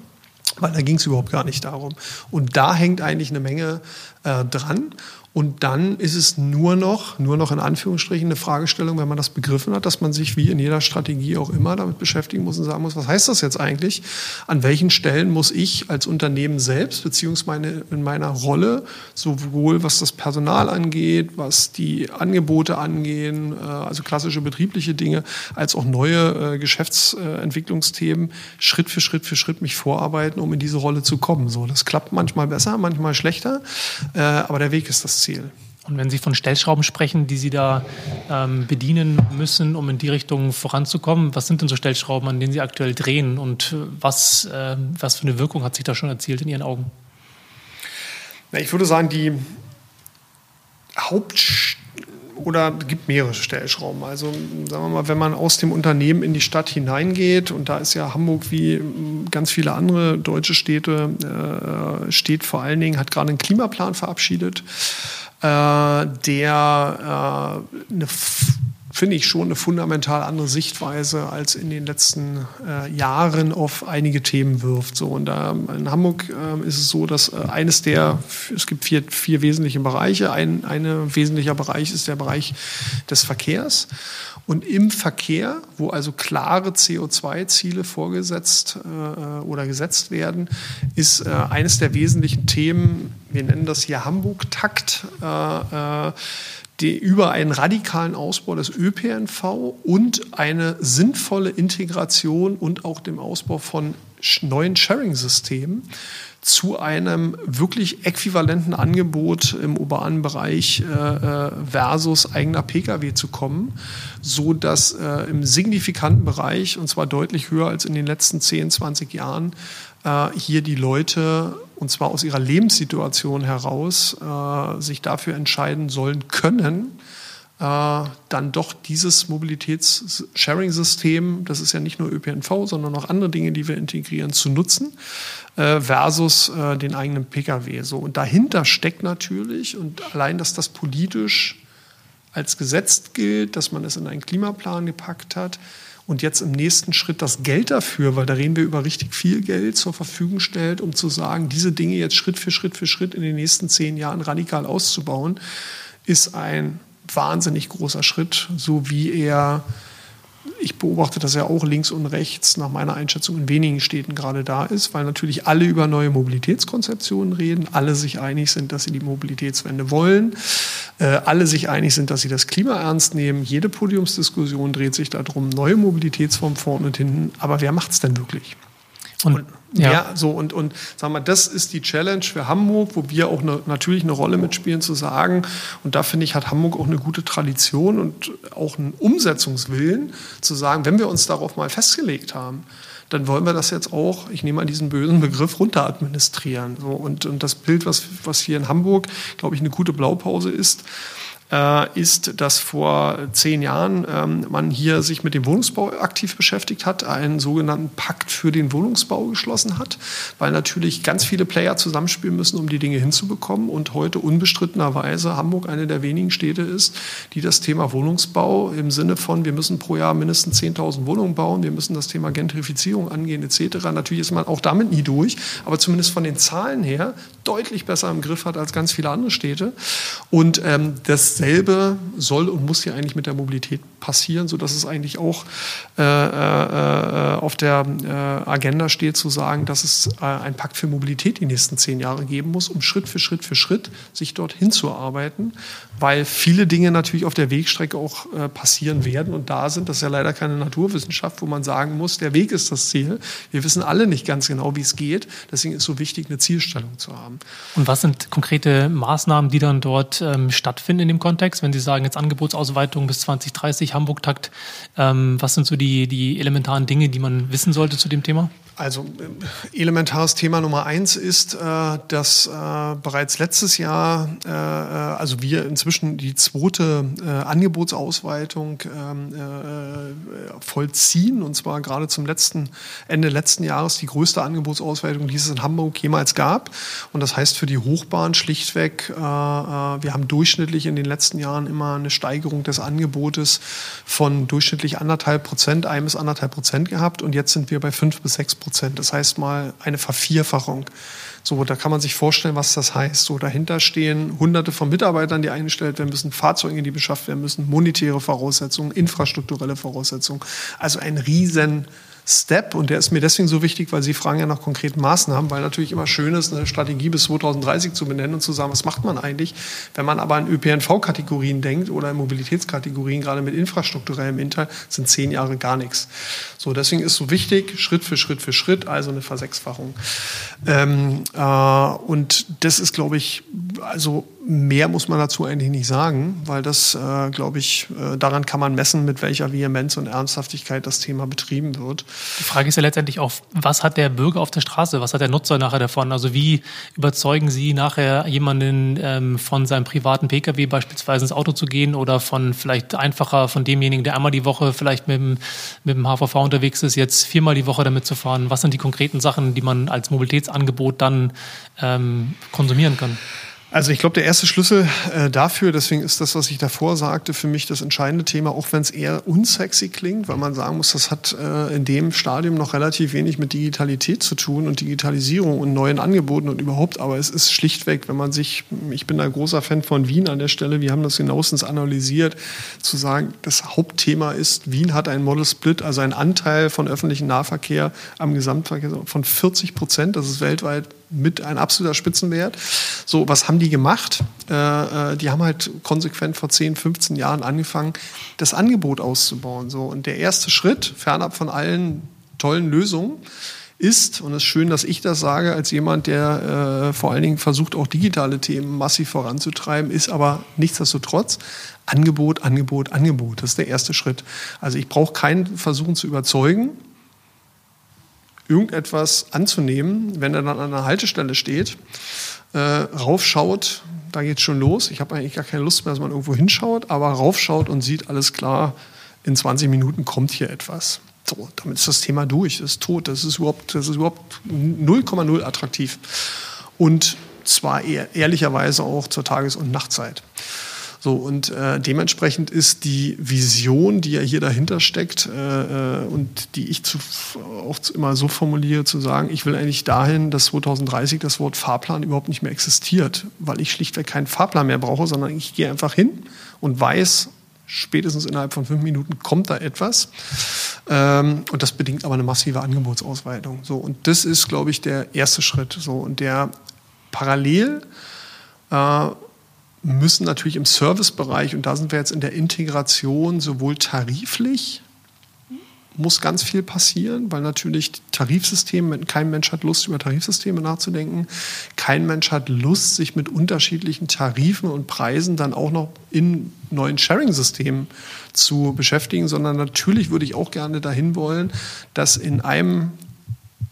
Weil da ging es überhaupt gar nicht darum. Und da hängt eigentlich eine Menge äh, dran. Und dann ist es nur noch, nur noch in Anführungsstrichen eine Fragestellung, wenn man das begriffen hat, dass man sich wie in jeder Strategie auch immer damit beschäftigen muss und sagen muss, was heißt das jetzt eigentlich? An welchen Stellen muss ich als Unternehmen selbst, beziehungsweise in meiner Rolle, sowohl was das Personal angeht, was die Angebote angehen, äh, also klassische betriebliche Dinge, als auch neue äh, Geschäftsentwicklungsthemen, Schritt für Schritt für Schritt mich vorarbeiten, um in diese Rolle zu kommen. So, das klappt manchmal besser, manchmal schlechter, äh, aber der Weg ist das Ziel. Und wenn Sie von Stellschrauben sprechen, die Sie da ähm, bedienen müssen, um in die Richtung voranzukommen, was sind denn so Stellschrauben, an denen Sie aktuell drehen und äh, was, äh, was für eine Wirkung hat sich da schon erzielt in Ihren Augen? Na, ich würde sagen, die Haupt oder gibt mehrere Stellschrauben. Also sagen wir mal, wenn man aus dem Unternehmen in die Stadt hineingeht, und da ist ja Hamburg wie ganz viele andere deutsche Städte, äh, steht vor allen Dingen, hat gerade einen Klimaplan verabschiedet äh, der äh, eine finde ich schon eine fundamental andere Sichtweise als in den letzten äh, Jahren auf einige Themen wirft. So und ähm, in Hamburg äh, ist es so, dass äh, eines der es gibt vier, vier wesentliche Bereiche. Ein ein wesentlicher Bereich ist der Bereich des Verkehrs. Und im Verkehr, wo also klare CO2-Ziele vorgesetzt äh, oder gesetzt werden, ist äh, eines der wesentlichen Themen, wir nennen das hier Hamburg-Takt, äh die, über einen radikalen Ausbau des ÖPNV und eine sinnvolle Integration und auch dem Ausbau von neuen Sharing-Systemen zu einem wirklich äquivalenten Angebot im urbanen Bereich äh, äh versus eigener Pkw zu kommen, so dass äh, im signifikanten Bereich und zwar deutlich höher als in den letzten 10, 20 Jahren äh, hier die Leute und zwar aus ihrer Lebenssituation heraus äh, sich dafür entscheiden sollen können, äh, dann doch dieses Mobilitäts-Sharing-System, das ist ja nicht nur ÖPNV, sondern auch andere Dinge, die wir integrieren, zu nutzen, versus den eigenen Pkw. So. Und dahinter steckt natürlich, und allein, dass das politisch als Gesetz gilt, dass man es in einen Klimaplan gepackt hat, und jetzt im nächsten Schritt das Geld dafür, weil da reden wir über richtig viel Geld zur Verfügung stellt, um zu sagen, diese Dinge jetzt Schritt für Schritt für Schritt in den nächsten zehn Jahren radikal auszubauen, ist ein wahnsinnig großer Schritt, so wie er, ich beobachte das ja auch links und rechts, nach meiner Einschätzung in wenigen Städten gerade da ist, weil natürlich alle über neue Mobilitätskonzeptionen reden, alle sich einig sind, dass sie die Mobilitätswende wollen, äh, alle sich einig sind, dass sie das Klima ernst nehmen. Jede Podiumsdiskussion dreht sich darum, neue Mobilitätsformen vorne und hinten. Aber wer macht es denn wirklich? Und, und ja. ja. so und, und sagen wir, das ist die Challenge für Hamburg, wo wir auch eine, natürlich eine Rolle mitspielen, zu sagen, und da finde ich, hat Hamburg auch eine gute Tradition und auch einen Umsetzungswillen, zu sagen, wenn wir uns darauf mal festgelegt haben, dann wollen wir das jetzt auch, ich nehme mal diesen bösen Begriff, runteradministrieren. So, und, und das Bild, was, was hier in Hamburg, glaube ich, eine gute Blaupause ist, äh, ist, dass vor zehn Jahren ähm, man hier sich mit dem Wohnungsbau aktiv beschäftigt hat, einen sogenannten Pakt für den Wohnungsbau geschlossen hat, weil natürlich ganz viele Player zusammenspielen müssen, um die Dinge hinzubekommen und heute unbestrittenerweise Hamburg eine der wenigen Städte ist, die das Thema Wohnungsbau im Sinne von, wir müssen pro Jahr mindestens 10.000 Wohnungen bauen, wir müssen das Thema Gentrifizierung angehen etc. Natürlich ist man auch damit nie durch, aber zumindest von den Zahlen her deutlich besser im Griff hat als ganz viele andere Städte. Und ähm, das dasselbe soll und muss ja eigentlich mit der Mobilität passieren, sodass es eigentlich auch äh, äh, auf der äh, Agenda steht, zu sagen, dass es äh, ein Pakt für Mobilität die nächsten zehn Jahre geben muss, um Schritt für Schritt für Schritt sich dorthin zu arbeiten, weil viele Dinge natürlich auf der Wegstrecke auch äh, passieren werden und da sind. Das ist ja leider keine Naturwissenschaft, wo man sagen muss, der Weg ist das Ziel. Wir wissen alle nicht ganz genau, wie es geht. Deswegen ist es so wichtig, eine Zielstellung zu haben. Und was sind konkrete Maßnahmen, die dann dort ähm, stattfinden in dem Kontext, wenn Sie sagen, jetzt Angebotsausweitung bis 2030, Hamburg-Takt, ähm, was sind so die, die elementaren Dinge, die man wissen sollte zu dem Thema? Also äh, elementares Thema Nummer eins ist, äh, dass äh, bereits letztes Jahr, also wir inzwischen die zweite Angebotsausweitung ähm, vollziehen und zwar gerade zum letzten Ende letzten Jahres die größte Angebotsausweitung, die es in Hamburg jemals gab. Und das heißt für die Hochbahn schlichtweg, wir haben durchschnittlich in den letzten Jahren immer eine Steigerung des Angebotes von durchschnittlich anderthalb Prozent, ein bis anderthalb Prozent gehabt und jetzt sind wir bei fünf bis sechs Prozent. Das heißt mal eine Vervierfachung. So, da kann man sich vorstellen, was das heißt. So, dahinter stehen hunderte von Mitarbeitern, die eingestellt werden müssen, Fahrzeuge, die beschafft werden müssen, monetäre Voraussetzungen, infrastrukturelle Voraussetzungen. Also ein riesen Step und der ist mir deswegen so wichtig, weil Sie fragen ja nach konkreten Maßnahmen, weil natürlich immer schön ist, eine Strategie bis 2030 zu benennen und zu sagen, was macht man eigentlich, wenn man aber in ÖPNV-Kategorien denkt oder in Mobilitätskategorien, gerade mit infrastrukturellem Inter, sind zehn Jahre gar nichts. So, deswegen ist so wichtig, Schritt für Schritt für Schritt, also eine Versechsfachung. Ähm, äh, und das ist, glaube ich, also mehr muss man dazu eigentlich nicht sagen, weil das, äh, glaube ich, äh, daran kann man messen, mit welcher Vehemenz und Ernsthaftigkeit das Thema betrieben wird. Die Frage ist ja letztendlich auch, was hat der Bürger auf der Straße, was hat der Nutzer nachher davon? Also wie überzeugen Sie nachher jemanden ähm, von seinem privaten Pkw beispielsweise ins Auto zu gehen oder von vielleicht einfacher von demjenigen, der einmal die Woche vielleicht mit dem, mit dem HVV unterwegs ist, jetzt viermal die Woche damit zu fahren? Was sind die konkreten Sachen, die man als Mobilitätsangebot dann ähm, konsumieren kann? Also ich glaube, der erste Schlüssel äh, dafür, deswegen ist das, was ich davor sagte, für mich das entscheidende Thema, auch wenn es eher unsexy klingt, weil man sagen muss, das hat äh, in dem Stadium noch relativ wenig mit Digitalität zu tun und Digitalisierung und neuen Angeboten und überhaupt, aber es ist schlichtweg, wenn man sich, ich bin ein großer Fan von Wien an der Stelle, wir haben das genauestens analysiert, zu sagen, das Hauptthema ist, Wien hat einen Model Split, also einen Anteil von öffentlichen Nahverkehr am Gesamtverkehr von 40 Prozent, das ist weltweit mit ein absoluter Spitzenwert. So, was haben die gemacht? Äh, äh die haben halt konsequent vor 10, 15 Jahren angefangen, das Angebot auszubauen. So, und der erste Schritt, fernab von allen tollen Lösungen, ist, und es ist schön, dass ich das sage, als jemand, der äh, vor allen Dingen versucht, auch digitale Themen massiv voranzutreiben, ist aber nichtsdestotrotz Angebot, Angebot, Angebot. Das ist der erste Schritt. Also ich brauche keinen versuchen zu überzeugen, irgendetwas anzunehmen, wenn er dann an einer Haltestelle steht, äh, raufschaut, da geht es schon los. Ich habe eigentlich gar keine Lust mehr, dass man irgendwo hinschaut, aber raufschaut und sieht, alles klar, in 20 Minuten kommt hier etwas. So, damit ist das Thema durch, ist tot, das ist überhaupt, das ist überhaupt 0,0 attraktiv. Und zwar eher, ehrlicherweise auch zur Tages- und Nachtzeit. So, und äh, dementsprechend ist die Vision, die ja hier dahinter steckt äh, äh und die ich zu, auch immer so formuliere, zu sagen, ich will eigentlich dahin, dass 2030 das Wort Fahrplan überhaupt nicht mehr existiert, weil ich schlichtweg keinen Fahrplan mehr brauche, sondern ich gehe einfach hin und weiß, spätestens innerhalb von fünf Minuten kommt da etwas. Ähm, und das bedingt aber eine massive Angebotsausweitung. So, und das ist, glaube ich, der erste Schritt. So, und der parallel äh, müssen natürlich im Servicebereich, und da sind wir jetzt in der Integration sowohl tariflich, muss ganz viel passieren, weil natürlich Tarifsysteme, kein Mensch hat Lust, über Tarifsysteme nachzudenken. Kein Mensch hat Lust, sich mit unterschiedlichen Tarifen und Preisen dann auch noch in neuen Sharing-Systemen zu beschäftigen, sondern natürlich würde ich auch gerne dahin wollen, dass in einem,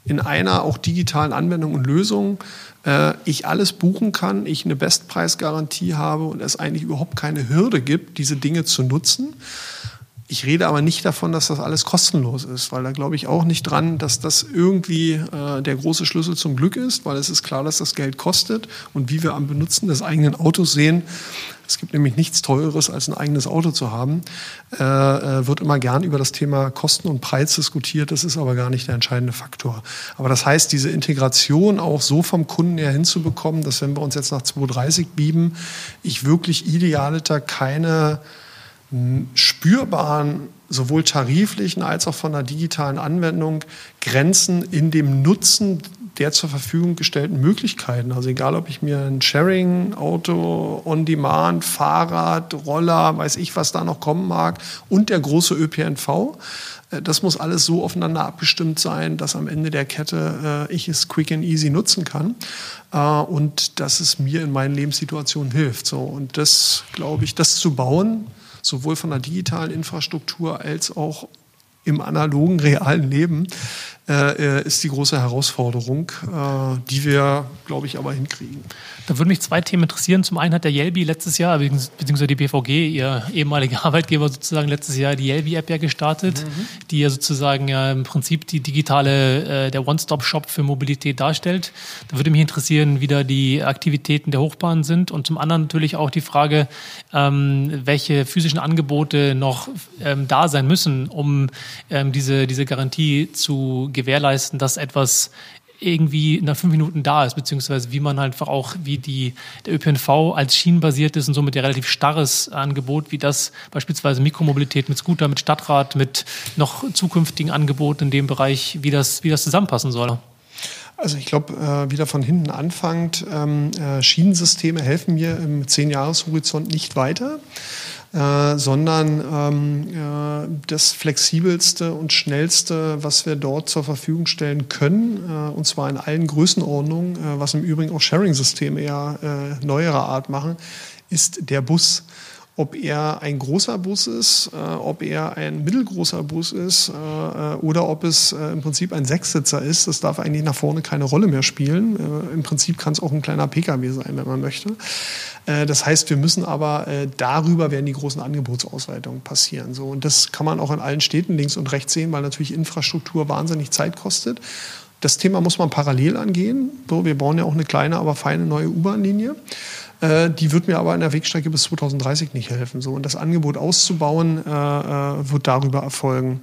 in einer auch digitalen Anwendung und Lösung äh, ich alles buchen kann, ich eine Bestpreisgarantie habe und es eigentlich überhaupt keine Hürde gibt, diese Dinge zu nutzen. Ich rede aber nicht davon, dass das alles kostenlos ist, weil da glaube ich auch nicht dran, dass das irgendwie äh, der große Schlüssel zum Glück ist, weil es ist klar, dass das Geld kostet und wie wir am Benutzen des eigenen Autos sehen, es gibt nämlich nichts Teureres, als ein eigenes Auto zu haben. Äh, äh, wird immer gern über das Thema Kosten und Preis diskutiert. Das ist aber gar nicht der entscheidende Faktor. Aber das heißt, diese Integration auch so vom Kunden her hinzubekommen, dass wenn wir uns jetzt nach 230 bieben, ich wirklich idealiter keine spürbaren, sowohl tariflichen als auch von der digitalen Anwendung Grenzen in dem Nutzen der zur Verfügung gestellten Möglichkeiten. Also egal, ob ich mir ein Sharing-Auto, On-Demand, Fahrrad, Roller, weiß ich, was da noch kommen mag, und der große ÖPNV. Äh, das muss alles so aufeinander abgestimmt sein, dass am Ende der Kette äh, ich es quick and easy nutzen kann äh, und dass es mir in meinen Lebenssituationen hilft. So, und das, glaube ich, das zu bauen, sowohl von der digitalen Infrastruktur als auch im analogen, realen Leben, äh, äh, ist die große Herausforderung, äh, die wir, glaube ich, aber hinkriegen. Da würden mich zwei Themen interessieren. Zum einen hat der Yelby letztes Jahr, beziehungsweise die BVG, ihr ehemaliger Arbeitgeber sozusagen letztes Jahr die Yelby-App ja gestartet, mhm. die ja sozusagen ja im Prinzip die digitale, äh, der One-Stop-Shop für Mobilität darstellt. Da würde mich interessieren, wie da die Aktivitäten der Hochbahn sind und zum anderen natürlich auch die Frage, ähm, welche physischen Angebote noch ähm, da sein müssen, um ähm, diese, diese Garantie zu gewährleisten, dass etwas irgendwie nach fünf Minuten da ist, beziehungsweise wie man halt einfach auch, wie die, der ÖPNV als schienenbasiertes und somit ja relativ starres Angebot, wie das beispielsweise Mikromobilität mit Scooter, mit Stadtrat, mit noch zukünftigen Angeboten in dem Bereich, wie das, wie das zusammenpassen soll. Also ich glaube, äh, wieder von hinten anfangend, ähm, äh, Schienensysteme helfen mir im Zehn-Jahres-Horizont nicht weiter. Äh, sondern ähm, äh, das flexibelste und schnellste, was wir dort zur Verfügung stellen können, äh, und zwar in allen Größenordnungen, äh, was im Übrigen auch Sharing-Systeme ja äh, neuerer Art machen, ist der Bus ob er ein großer Bus ist, äh, ob er ein mittelgroßer Bus ist äh, äh, oder ob es äh, im Prinzip ein Sechssitzer ist. Das darf eigentlich nach vorne keine Rolle mehr spielen. Äh, Im Prinzip kann es auch ein kleiner Pkw sein, wenn man möchte. Äh, das heißt, wir müssen aber darüber werden die großen Angebotsausweitungen passieren. So, und das kann man auch in allen Städten links und rechts sehen, weil natürlich Infrastruktur wahnsinnig Zeit kostet. Das Thema muss man parallel angehen. So, wir bauen ja auch eine kleine, aber feine neue U-Bahn-Linie. Äh, die wird mir aber in der Wegstrecke bis 2030 nicht helfen. So. Und das Angebot auszubauen, äh, äh, wird darüber erfolgen.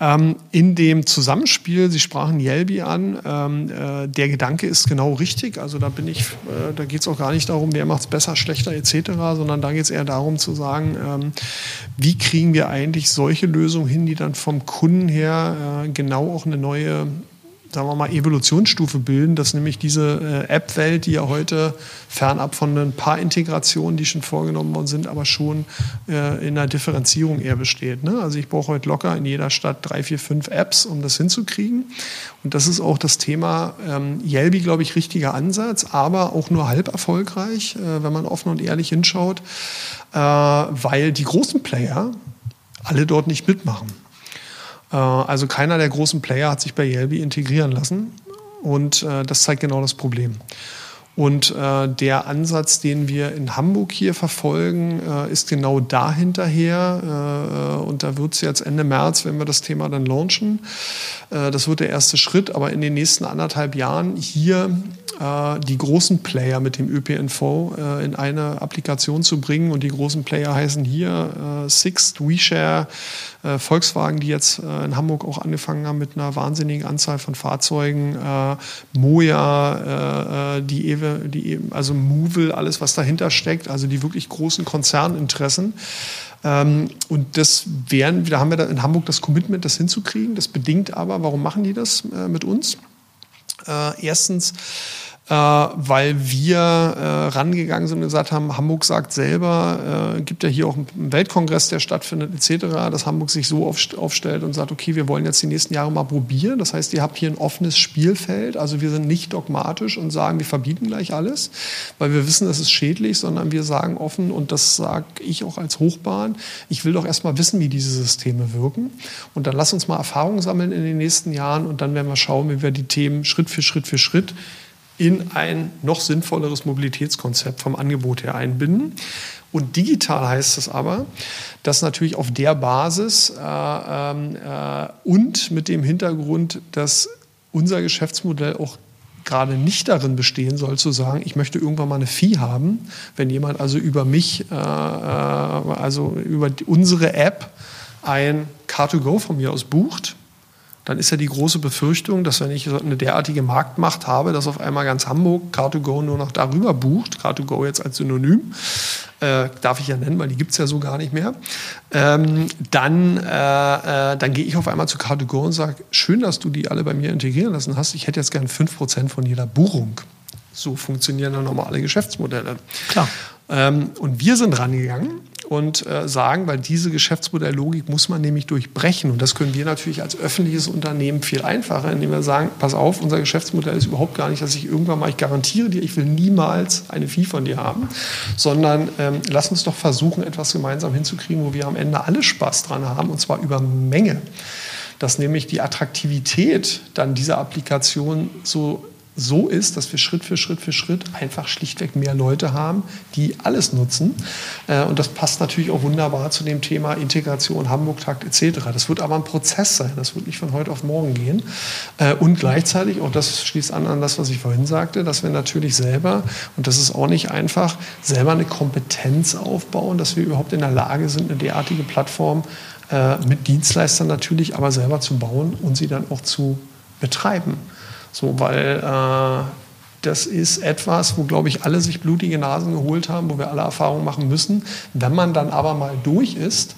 Ähm, in dem Zusammenspiel, Sie sprachen Yelby an, ähm, äh, der Gedanke ist genau richtig. Also da bin ich, äh, da geht es auch gar nicht darum, wer macht es besser, schlechter etc., sondern da geht es eher darum zu sagen, ähm, wie kriegen wir eigentlich solche Lösungen hin, die dann vom Kunden her äh, genau auch eine neue sagen wir mal, Evolutionsstufe bilden, dass nämlich diese äh, App-Welt, die ja heute fernab von ein paar Integrationen, die schon vorgenommen worden sind, aber schon äh, in einer Differenzierung eher besteht. Ne? Also ich brauche heute locker in jeder Stadt drei, vier, fünf Apps, um das hinzukriegen. Und das ist auch das Thema ähm, Yelby, glaube ich, richtiger Ansatz, aber auch nur halb erfolgreich, äh, wenn man offen und ehrlich hinschaut, äh, weil die großen Player alle dort nicht mitmachen. Äh, also keiner der großen Player hat sich bei Yelby integrieren lassen. Und äh, das zeigt genau das Problem. Und äh, der Ansatz, den wir in Hamburg hier verfolgen, äh, ist genau dahinterher. Äh, und da wird es jetzt Ende März, wenn wir das Thema dann launchen. Äh, das wird der erste Schritt. Aber in den nächsten anderthalb Jahren hier äh, die großen Player mit dem ÖPNV äh, in eine Applikation zu bringen. Und die großen Player heißen hier Sixt, WeShare, Volkswagen, die jetzt in Hamburg auch angefangen haben mit einer wahnsinnigen Anzahl von Fahrzeugen, Moja, die, Ewe, die also Movil, alles was dahinter steckt, also die wirklich großen Konzerninteressen. Ähm, und das wären, da haben wir da in Hamburg das Commitment, das hinzukriegen. Das bedingt aber, warum machen die das äh, mit uns? Äh, erstens, äh, weil wir äh, rangegangen sind und gesagt haben, Hamburg sagt selber, äh, gibt ja hier auch einen Weltkongress, der stattfindet etc., dass Hamburg sich so aufstellt und sagt, okay, wir wollen jetzt die nächsten Jahre mal probieren. Das heißt, ihr habt hier ein offenes Spielfeld. Also wir sind nicht dogmatisch und sagen, wir verbieten gleich alles, weil wir wissen, das ist schädlich, sondern wir sagen offen, und das sage ich auch als Hochbahn, ich will doch erstmal wissen, wie diese Systeme wirken. Und dann lass uns mal Erfahrungen sammeln in den nächsten Jahren und dann werden wir schauen, wie wir die Themen Schritt für Schritt für Schritt in ein noch sinnvolleres Mobilitätskonzept vom Angebot her einbinden. Und digital heißt es aber, dass natürlich auf der Basis äh, äh, und mit dem Hintergrund, dass unser Geschäftsmodell auch gerade nicht darin bestehen soll, zu sagen, ich möchte irgendwann mal eine Fee haben, wenn jemand also über mich, äh, äh also über unsere App ein Car2Go von mir aus bucht, dann ist ja die große Befürchtung, dass wenn ich eine derartige Marktmacht habe, dass auf einmal ganz Hamburg Car2Go nur noch darüber bucht, Car2Go jetzt als Synonym, äh, darf ich ja nennen, weil die gibt es ja so gar nicht mehr, ähm, dann, äh, äh, dann gehe ich auf einmal zu Car2Go und sage, schön, dass du die alle bei mir integrieren lassen hast, ich hätte jetzt gern 5% von jeder Buchung. So funktionieren dann normale Geschäftsmodelle. Klar. Ähm, und wir sind rangegangen und äh, sagen, weil diese Geschäftsmodelllogik muss man nämlich durchbrechen. Und das können wir natürlich als öffentliches Unternehmen viel einfacher, indem wir sagen, pass auf, unser Geschäftsmodell ist überhaupt gar nicht, dass ich irgendwann mal, ich garantiere dir, ich will niemals eine Fee von dir haben, sondern ähm, lass uns doch versuchen, etwas gemeinsam hinzukriegen, wo wir am Ende alle Spaß dran haben, und zwar über Menge. Dass nämlich die Attraktivität dann dieser Applikation so so ist, dass wir Schritt für Schritt für Schritt einfach schlichtweg mehr Leute haben, die alles nutzen. Äh, und das passt natürlich auch wunderbar zu dem Thema Integration, Hamburg-Takt etc. Das wird aber ein Prozess sein, das wird nicht von heute auf morgen gehen. Äh, und gleichzeitig, auch das schließt an an das, was ich vorhin sagte, dass wir natürlich selber, und das ist auch nicht einfach, selber eine Kompetenz aufbauen, dass wir überhaupt in der Lage sind, eine derartige Plattform äh, mit Dienstleistern natürlich aber selber zu bauen und sie dann auch zu betreiben. So, weil äh, das ist etwas, wo, glaube ich, alle sich blutige Nasen geholt haben, wo wir alle Erfahrungen machen müssen. Wenn man dann aber mal durch ist,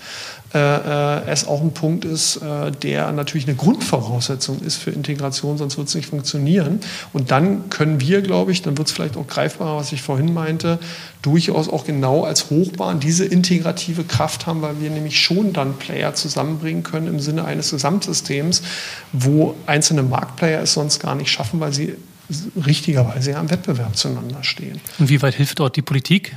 äh, äh, es auch ein Punkt ist, äh, der natürlich eine Grundvoraussetzung ist für Integration, sonst wird es nicht funktionieren. Und dann können wir, glaube ich, dann wird es vielleicht auch greifbarer, was ich vorhin meinte, durchaus auch genau als Hochbahn diese integrative Kraft haben, weil wir nämlich schon dann Player zusammenbringen können im Sinne eines Gesamtsystems, wo einzelne Marktplayer es sonst gar nicht schaffen, weil sie richtigerweise ja im Wettbewerb zueinander stehen. Und wie weit hilft dort die Politik?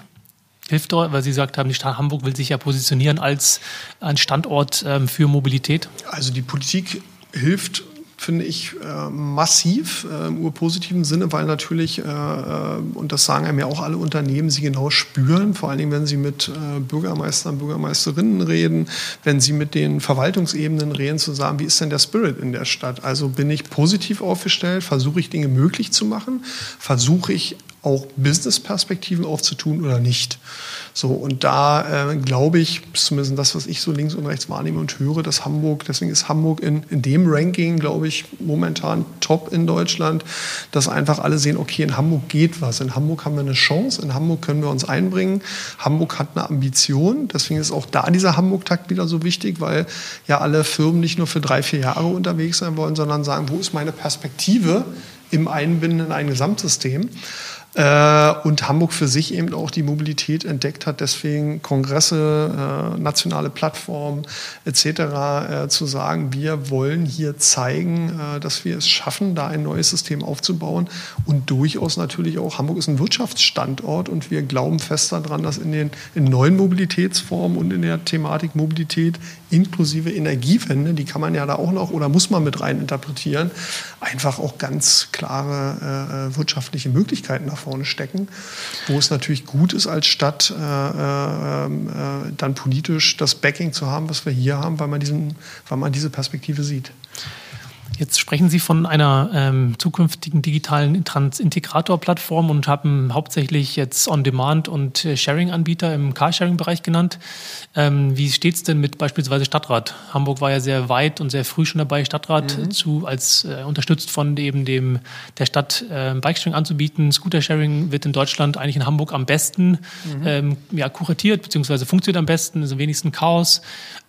Hilft dort, weil Sie gesagt haben, die Stadt Hamburg will sich ja positionieren als ein Standort ähm, für Mobilität? Also die Politik hilft finde ich äh, massiv äh, im urpositiven Sinne, weil natürlich, äh, äh, und das sagen ja auch alle Unternehmen, sie genau spüren, vor allen Dingen, wenn sie mit äh, Bürgermeistern, Bürgermeisterinnen reden, wenn sie mit den Verwaltungsebenen reden, zu sagen, wie ist denn der Spirit in der Stadt? Also bin ich positiv aufgestellt, versuche ich Dinge möglich zu machen, versuche ich auch Business-Perspektiven aufzutun oder nicht. So, und da äh, glaube ich, zumindest das, was ich so links und rechts wahrnehme und höre, dass Hamburg, deswegen ist Hamburg in, in dem Ranking, glaube ich, momentan top in Deutschland, dass einfach alle sehen, okay, in Hamburg geht was. In Hamburg haben wir eine Chance, in Hamburg können wir uns einbringen. Hamburg hat eine Ambition, deswegen ist auch da dieser Hamburg-Takt wieder so wichtig, weil ja alle Firmen nicht nur für drei, vier Jahre unterwegs sein wollen, sondern sagen, wo ist meine Perspektive im Einbinden in ein Gesamtsystem? Äh, und Hamburg für sich eben auch die Mobilität entdeckt hat, deswegen Kongresse, äh, nationale Plattformen etc. Äh, zu sagen, wir wollen hier zeigen, äh, dass wir es schaffen, da ein neues System aufzubauen und durchaus natürlich auch, Hamburg ist ein Wirtschaftsstandort und wir glauben fest daran, dass in den in neuen Mobilitätsformen und in der Thematik Mobilität inklusive Energiewende, die kann man ja da auch noch oder muss man mit rein interpretieren, einfach auch ganz klare äh, wirtschaftliche Möglichkeiten davon vorne stecken, wo es natürlich gut ist als Stadt, äh, äh, äh, dann politisch das Backing zu haben, was wir hier haben, weil man, diesen, weil man diese Perspektive sieht. Jetzt sprechen Sie von einer ähm, zukünftigen digitalen Trans-Integrator-Plattform und haben hauptsächlich jetzt On-Demand und äh, Sharing-Anbieter im Carsharing-Bereich genannt. Ähm, wie steht es denn mit beispielsweise Stadtrat? Hamburg war ja sehr weit und sehr früh schon dabei, Stadtrat mhm. zu, als äh, unterstützt von eben dem der Stadt äh, Bikesharing anzubieten. Scooter-Sharing wird in Deutschland eigentlich in Hamburg am besten mhm. ähm, ja, kuratiert, beziehungsweise funktioniert am besten, ist am wenigsten Chaos.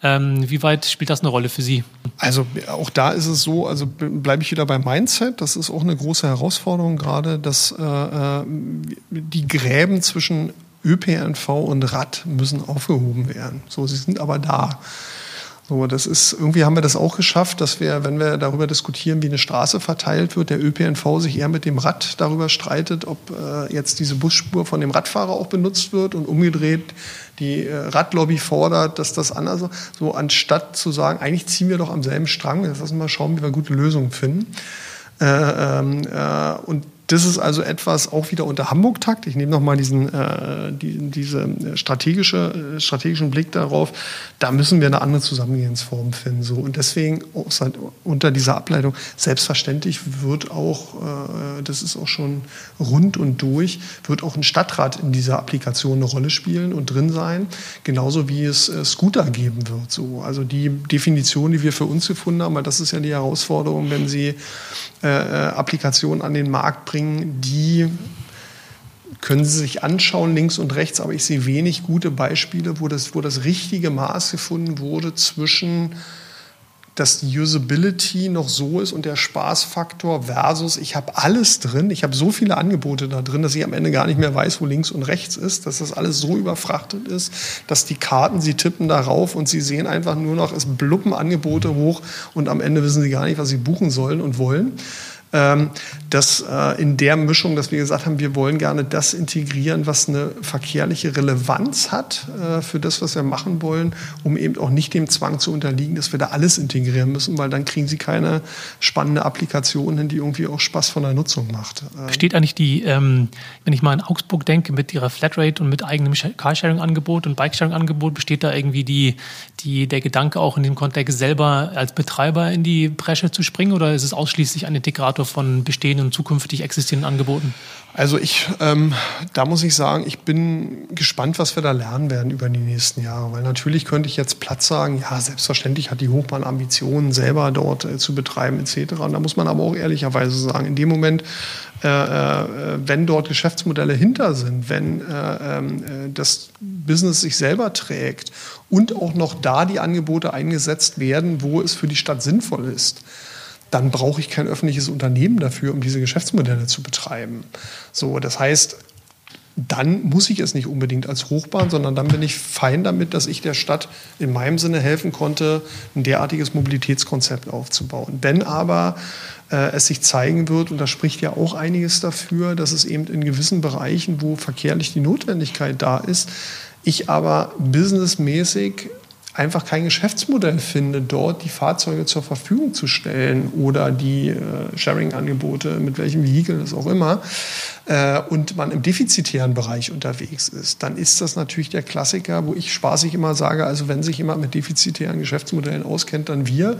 Ähm, wie weit spielt das eine Rolle für Sie? Also auch da ist es so, also bleibe ich wieder beim Mindset. Das ist auch eine große Herausforderung, gerade dass äh, äh die Gräben zwischen ÖPNV und Rad müssen aufgehoben werden. So, sie sind aber da. So, das ist, irgendwie haben wir das auch geschafft, dass wir, wenn wir darüber diskutieren, wie eine Straße verteilt wird, der ÖPNV sich eher mit dem Rad darüber streitet, ob äh, jetzt diese Busspur von dem Radfahrer auch benutzt wird und umgedreht die äh, Radlobby fordert, dass das anders so, so anstatt zu sagen, eigentlich ziehen wir doch am selben Strang, jetzt lassen wir mal schauen, wie wir gute Lösungen finden. Äh, ähm, äh, und das ist also etwas auch wieder unter Hamburg-Takt. Ich nehme nochmal diesen äh, die, diese strategische, äh, strategischen Blick darauf. Da müssen wir eine andere Zusammengehensform finden. So. Und deswegen unter dieser Ableitung, selbstverständlich wird auch, äh, das ist auch schon rund und durch, wird auch ein Stadtrat in dieser Applikation eine Rolle spielen und drin sein. Genauso wie es äh, Scooter geben wird. So. Also die Definition, die wir für uns gefunden haben, weil das ist ja die Herausforderung, wenn Sie äh, äh Applikationen an den Markt bringen, bringen, die können Sie sich anschauen, links und rechts, aber ich sehe wenig gute Beispiele, wo das, wo das richtige Maß gefunden wurde zwischen dass die Usability noch so ist und der Spaßfaktor versus ich habe alles drin, ich habe so viele Angebote da drin, dass ich am Ende gar nicht mehr weiß, wo links und rechts ist, dass das alles so überfrachtet ist, dass die Karten, sie tippen darauf und sie sehen einfach nur noch, es bluppen Angebote hoch und am Ende wissen sie gar nicht, was sie buchen sollen und wollen dass äh, in der Mischung, dass wir gesagt haben, wir wollen gerne das integrieren, was eine verkehrliche Relevanz hat äh, für das, was wir machen wollen, um eben auch nicht dem Zwang zu unterliegen, dass wir da alles integrieren müssen, weil dann kriegen sie keine spannende Applikation hin, die irgendwie auch Spaß von der Nutzung macht. Ähm, Steht eigentlich die, ähm, wenn ich mal an Augsburg denke, mit ihrer Flatrate und mit eigenem Carsharing-Angebot und Bikesharing-Angebot, besteht da irgendwie die, die, der Gedanke auch in dem Kontext selber als Betreiber in die Bresche zu springen oder ist es ausschließlich ein Integrator Koordinator von bestehenden und zukünftig existierenden Angeboten? Also ich, ähm, da muss ich sagen, ich bin gespannt, was wir da lernen werden über die nächsten Jahre. Weil natürlich könnte ich jetzt platt sagen, ja, selbstverständlich hat die Hochbahn Ambitionen, selber dort äh, zu betreiben etc. Und da muss man aber auch ehrlicherweise sagen, in dem Moment, äh, äh, wenn dort Geschäftsmodelle hinter sind, wenn äh, ähm, äh, das Business sich selber trägt und auch noch da die Angebote eingesetzt werden, wo es für die Stadt sinnvoll ist, dann brauche ich kein öffentliches Unternehmen dafür, um diese Geschäftsmodelle zu betreiben. So, das heißt, dann muss ich es nicht unbedingt als Hochbahn, sondern dann bin ich fein damit, dass ich der Stadt in meinem Sinne helfen konnte, ein derartiges Mobilitätskonzept aufzubauen. Wenn aber äh, es sich zeigen wird, und da spricht ja auch einiges dafür, dass es eben in gewissen Bereichen, wo verkehrlich die Notwendigkeit da ist, ich aber businessmäßig einfach kein Geschäftsmodell finde, dort die Fahrzeuge zur Verfügung zu stellen oder die äh, Sharing-Angebote, mit welchem Vehikel das auch immer, äh, und man im defizitären Bereich unterwegs ist, dann ist das natürlich der Klassiker, wo ich spaßig immer sage, also wenn sich jemand mit defizitären Geschäftsmodellen auskennt, dann wir,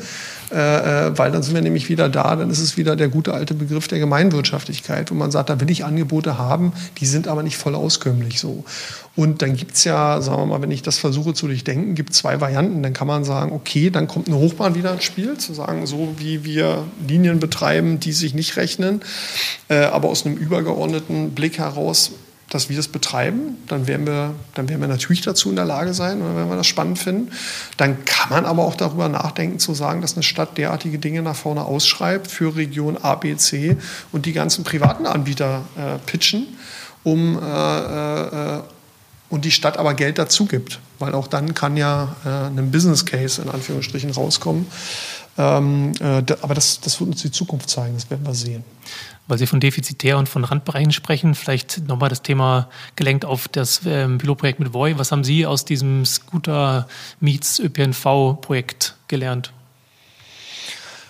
äh, äh weil dann sind wir nämlich wieder da, dann ist es wieder der gute alte Begriff der Gemeinwirtschaftlichkeit, wo man sagt, da will ich Angebote haben, die sind aber nicht voll auskömmlich so. Und dann gibt es ja, sagen wir mal, wenn ich das versuche zu durchdenken, gibt es zwei Varianten. Dann kann man sagen, okay, dann kommt eine Hochbahn wieder ins Spiel, zu sagen, so wie wir Linien betreiben, die sich nicht rechnen, äh, aber aus einem übergeordneten Blick heraus, dass wir das betreiben, dann werden wir, dann werden wir natürlich dazu in der Lage sein, wenn wir das spannend finden. Dann kann man aber auch darüber nachdenken, zu sagen, dass eine Stadt derartige Dinge nach vorne ausschreibt für Region A, B, C und die ganzen privaten Anbieter äh, pitchen um äh, äh, und die Stadt aber Geld dazu gibt, weil auch dann kann ja äh, ein Business Case in Anführungsstrichen rauskommen. Ähm, äh, aber das, das wird uns die Zukunft zeigen, das werden wir sehen. Weil Sie von defizitär und von Randbereichen sprechen, vielleicht nochmal das Thema gelenkt auf das ähm, Pilotprojekt mit Voi. Was haben Sie aus diesem Scooter Meets ÖPNV-Projekt gelernt?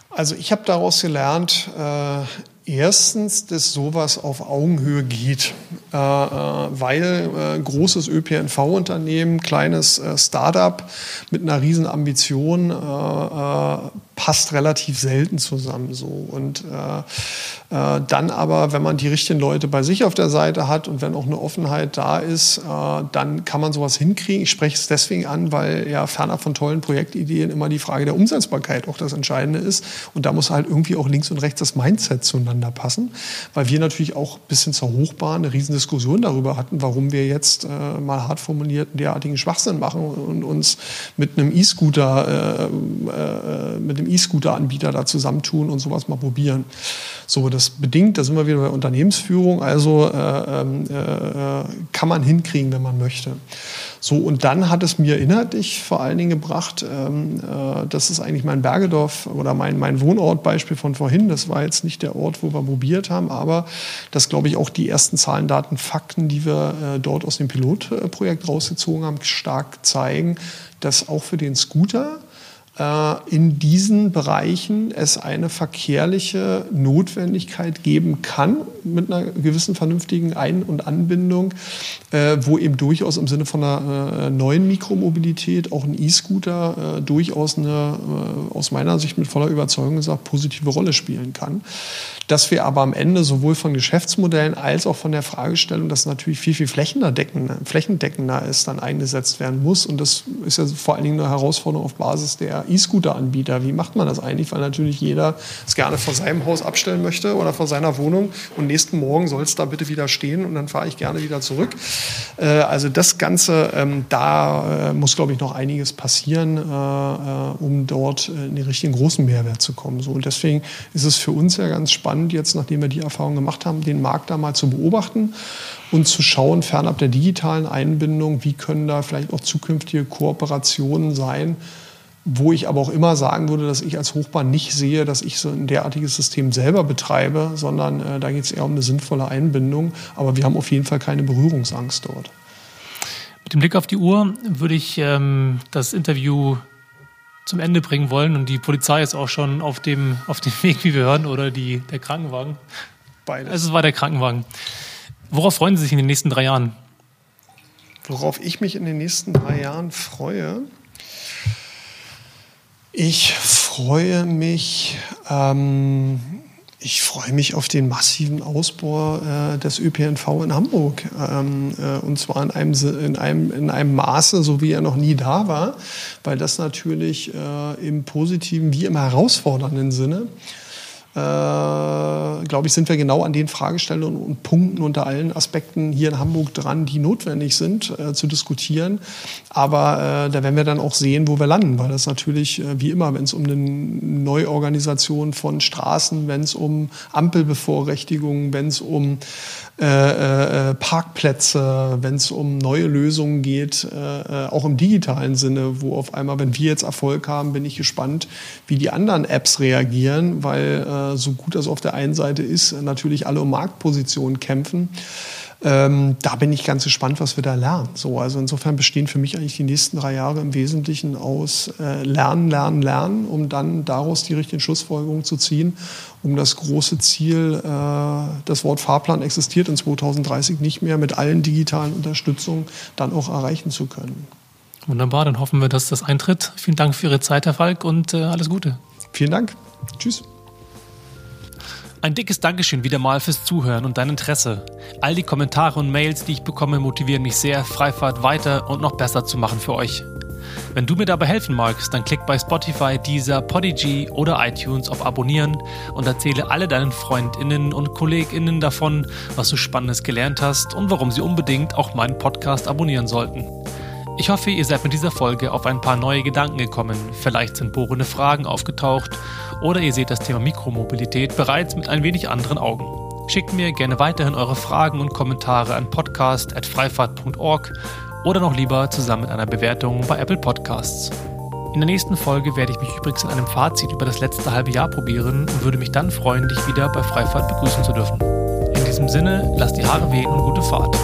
Also ich habe daraus gelernt, äh, Erstens, dass sowas auf Augenhöhe geht, äh, äh weil äh, großes ÖPNV-Unternehmen, kleines äh, Startup mit einer riesen Ambition passt relativ selten zusammen so. Und äh, äh, dann aber, wenn man die richtigen Leute bei sich auf der Seite hat und wenn auch eine Offenheit da ist, äh, dann kann man sowas hinkriegen. Ich spreche es deswegen an, weil ja fernab von tollen Projektideen immer die Frage der Umsetzbarkeit auch das Entscheidende ist. Und da muss halt irgendwie auch links und rechts das Mindset zueinander passen, weil wir natürlich auch bis hin zur Hochbahn eine riesen Diskussion darüber hatten, warum wir jetzt äh, mal hart formuliert derartigen Schwachsinn machen und uns mit einem E-Scooter, äh, äh, mit dem dem E-Scooter-Anbieter da zusammentun und sowas mal probieren. So, das bedingt, da sind wir wieder bei Unternehmensführung, also äh, ähm, äh, kann man hinkriegen, wenn man möchte. So, und dann hat es mir inhaltlich vor allen Dingen gebracht, ähm, äh, das ist eigentlich mein Bergedorf oder mein, mein Wohnortbeispiel von vorhin, das war jetzt nicht der Ort, wo wir probiert haben, aber das glaube ich auch die ersten Zahlen, Daten, Fakten, die wir äh, dort aus dem Pilotprojekt rausgezogen haben, stark zeigen, dass auch für den Scooter in diesen Bereichen es eine verkehrliche Notwendigkeit geben kann, mit einer gewissen vernünftigen Ein- und Anbindung, äh, wo eben durchaus im Sinne von einer äh, neuen Mikromobilität auch ein E-Scooter durchaus eine, aus meiner Sicht mit voller Überzeugung gesagt, positive Rolle spielen kann. Dass wir aber am Ende sowohl von Geschäftsmodellen als auch von der Fragestellung, dass natürlich viel, viel flächendeckender, ist, dann eingesetzt werden muss. Und das ist ja vor allen Dingen eine Herausforderung auf Basis der E-Scooter-Anbieter. Wie macht man das eigentlich? Weil natürlich jeder es gerne vor seinem Haus abstellen möchte oder vor seiner Wohnung und nächsten Morgen soll es da bitte wieder stehen und dann fahre ich gerne wieder zurück. Äh, also das Ganze, ähm, da äh, muss, glaube ich, noch einiges passieren, äh, um dort in den richtigen großen Mehrwert zu kommen. Und deswegen ist es für uns ja ganz spannend, jetzt, nachdem wir die Erfahrung gemacht haben, den Markt da mal zu beobachten und zu schauen, fernab der digitalen Einbindung, wie können da vielleicht auch zukünftige Kooperationen sein, wo ich aber auch immer sagen würde, dass ich als Hochbahn nicht sehe, dass ich so ein derartiges System selber betreibe, sondern äh, da geht es eher um eine sinnvolle Einbindung. Aber wir haben auf jeden Fall keine Berührungsangst dort. Mit dem Blick auf die Uhr würde ich ähm, das Interview zum Ende bringen wollen und die Polizei ist auch schon auf dem, auf dem Weg, wie wir hören, oder die, der Krankenwagen. Beides. Also es war der Krankenwagen. Worauf freuen Sie sich in den nächsten drei Jahren? Worauf ich mich in den nächsten drei Jahren freue? Ich freue mich, ähm, Ich freue mich auf den massiven Ausbau äh, des ÖPNV in Hamburg. Ähm, äh, und zwar in einem, in, einem, in einem Maße, so wie er noch nie da war, weil das natürlich äh, im positiven wie im herausfordernden Sinne äh, glaube ich, sind wir genau an den Fragestellungen und Punkten unter allen Aspekten hier in Hamburg dran, die notwendig sind äh, zu diskutieren. Aber äh, da werden wir dann auch sehen, wo wir landen, weil das natürlich, äh, wie immer, wenn es um eine Neuorganisation von Straßen, wenn es um Ampelbevorrechtigungen, wenn es um äh, äh, Parkplätze, wenn es um neue Lösungen geht, äh, auch im digitalen Sinne, wo auf einmal, wenn wir jetzt Erfolg haben, bin ich gespannt, wie die anderen Apps reagieren, weil so gut das auf der einen Seite ist, natürlich alle um Marktpositionen kämpfen. Ähm, da bin ich ganz gespannt, was wir da lernen. So, also insofern bestehen für mich eigentlich die nächsten drei Jahre im Wesentlichen aus äh, Lernen, Lernen, Lernen, um dann daraus die richtigen Schlussfolgerungen zu ziehen, um das große Ziel, äh, das Wort Fahrplan existiert in 2030 nicht mehr, mit allen digitalen Unterstützungen dann auch erreichen zu können. Wunderbar, dann hoffen wir, dass das eintritt. Vielen Dank für Ihre Zeit, Herr Falk, und äh, alles Gute. Vielen Dank. Tschüss. Ein dickes Dankeschön wieder mal fürs Zuhören und dein Interesse. All die Kommentare und Mails, die ich bekomme, motivieren mich sehr, Freifahrt weiter und noch besser zu machen für euch. Wenn du mir dabei helfen magst, dann klick bei Spotify, Deezer, Podigy oder iTunes auf Abonnieren und erzähle alle deinen FreundInnen und KollegInnen davon, was du Spannendes gelernt hast und warum sie unbedingt auch meinen Podcast abonnieren sollten. Ich hoffe, ihr seid mit dieser Folge auf ein paar neue Gedanken gekommen. Vielleicht sind bohrende Fragen aufgetaucht oder ihr seht das Thema Mikromobilität bereits mit ein wenig anderen Augen. Schickt mir gerne weiterhin eure Fragen und Kommentare an podcast.freifahrt.org oder noch lieber zusammen mit einer Bewertung bei Apple Podcasts. In der nächsten Folge werde ich mich übrigens in einem Fazit über das letzte halbe Jahr probieren und würde mich dann freuen, dich wieder bei Freifahrt begrüßen zu dürfen. In diesem Sinne, lasst die Haare wehen und gute Fahrt.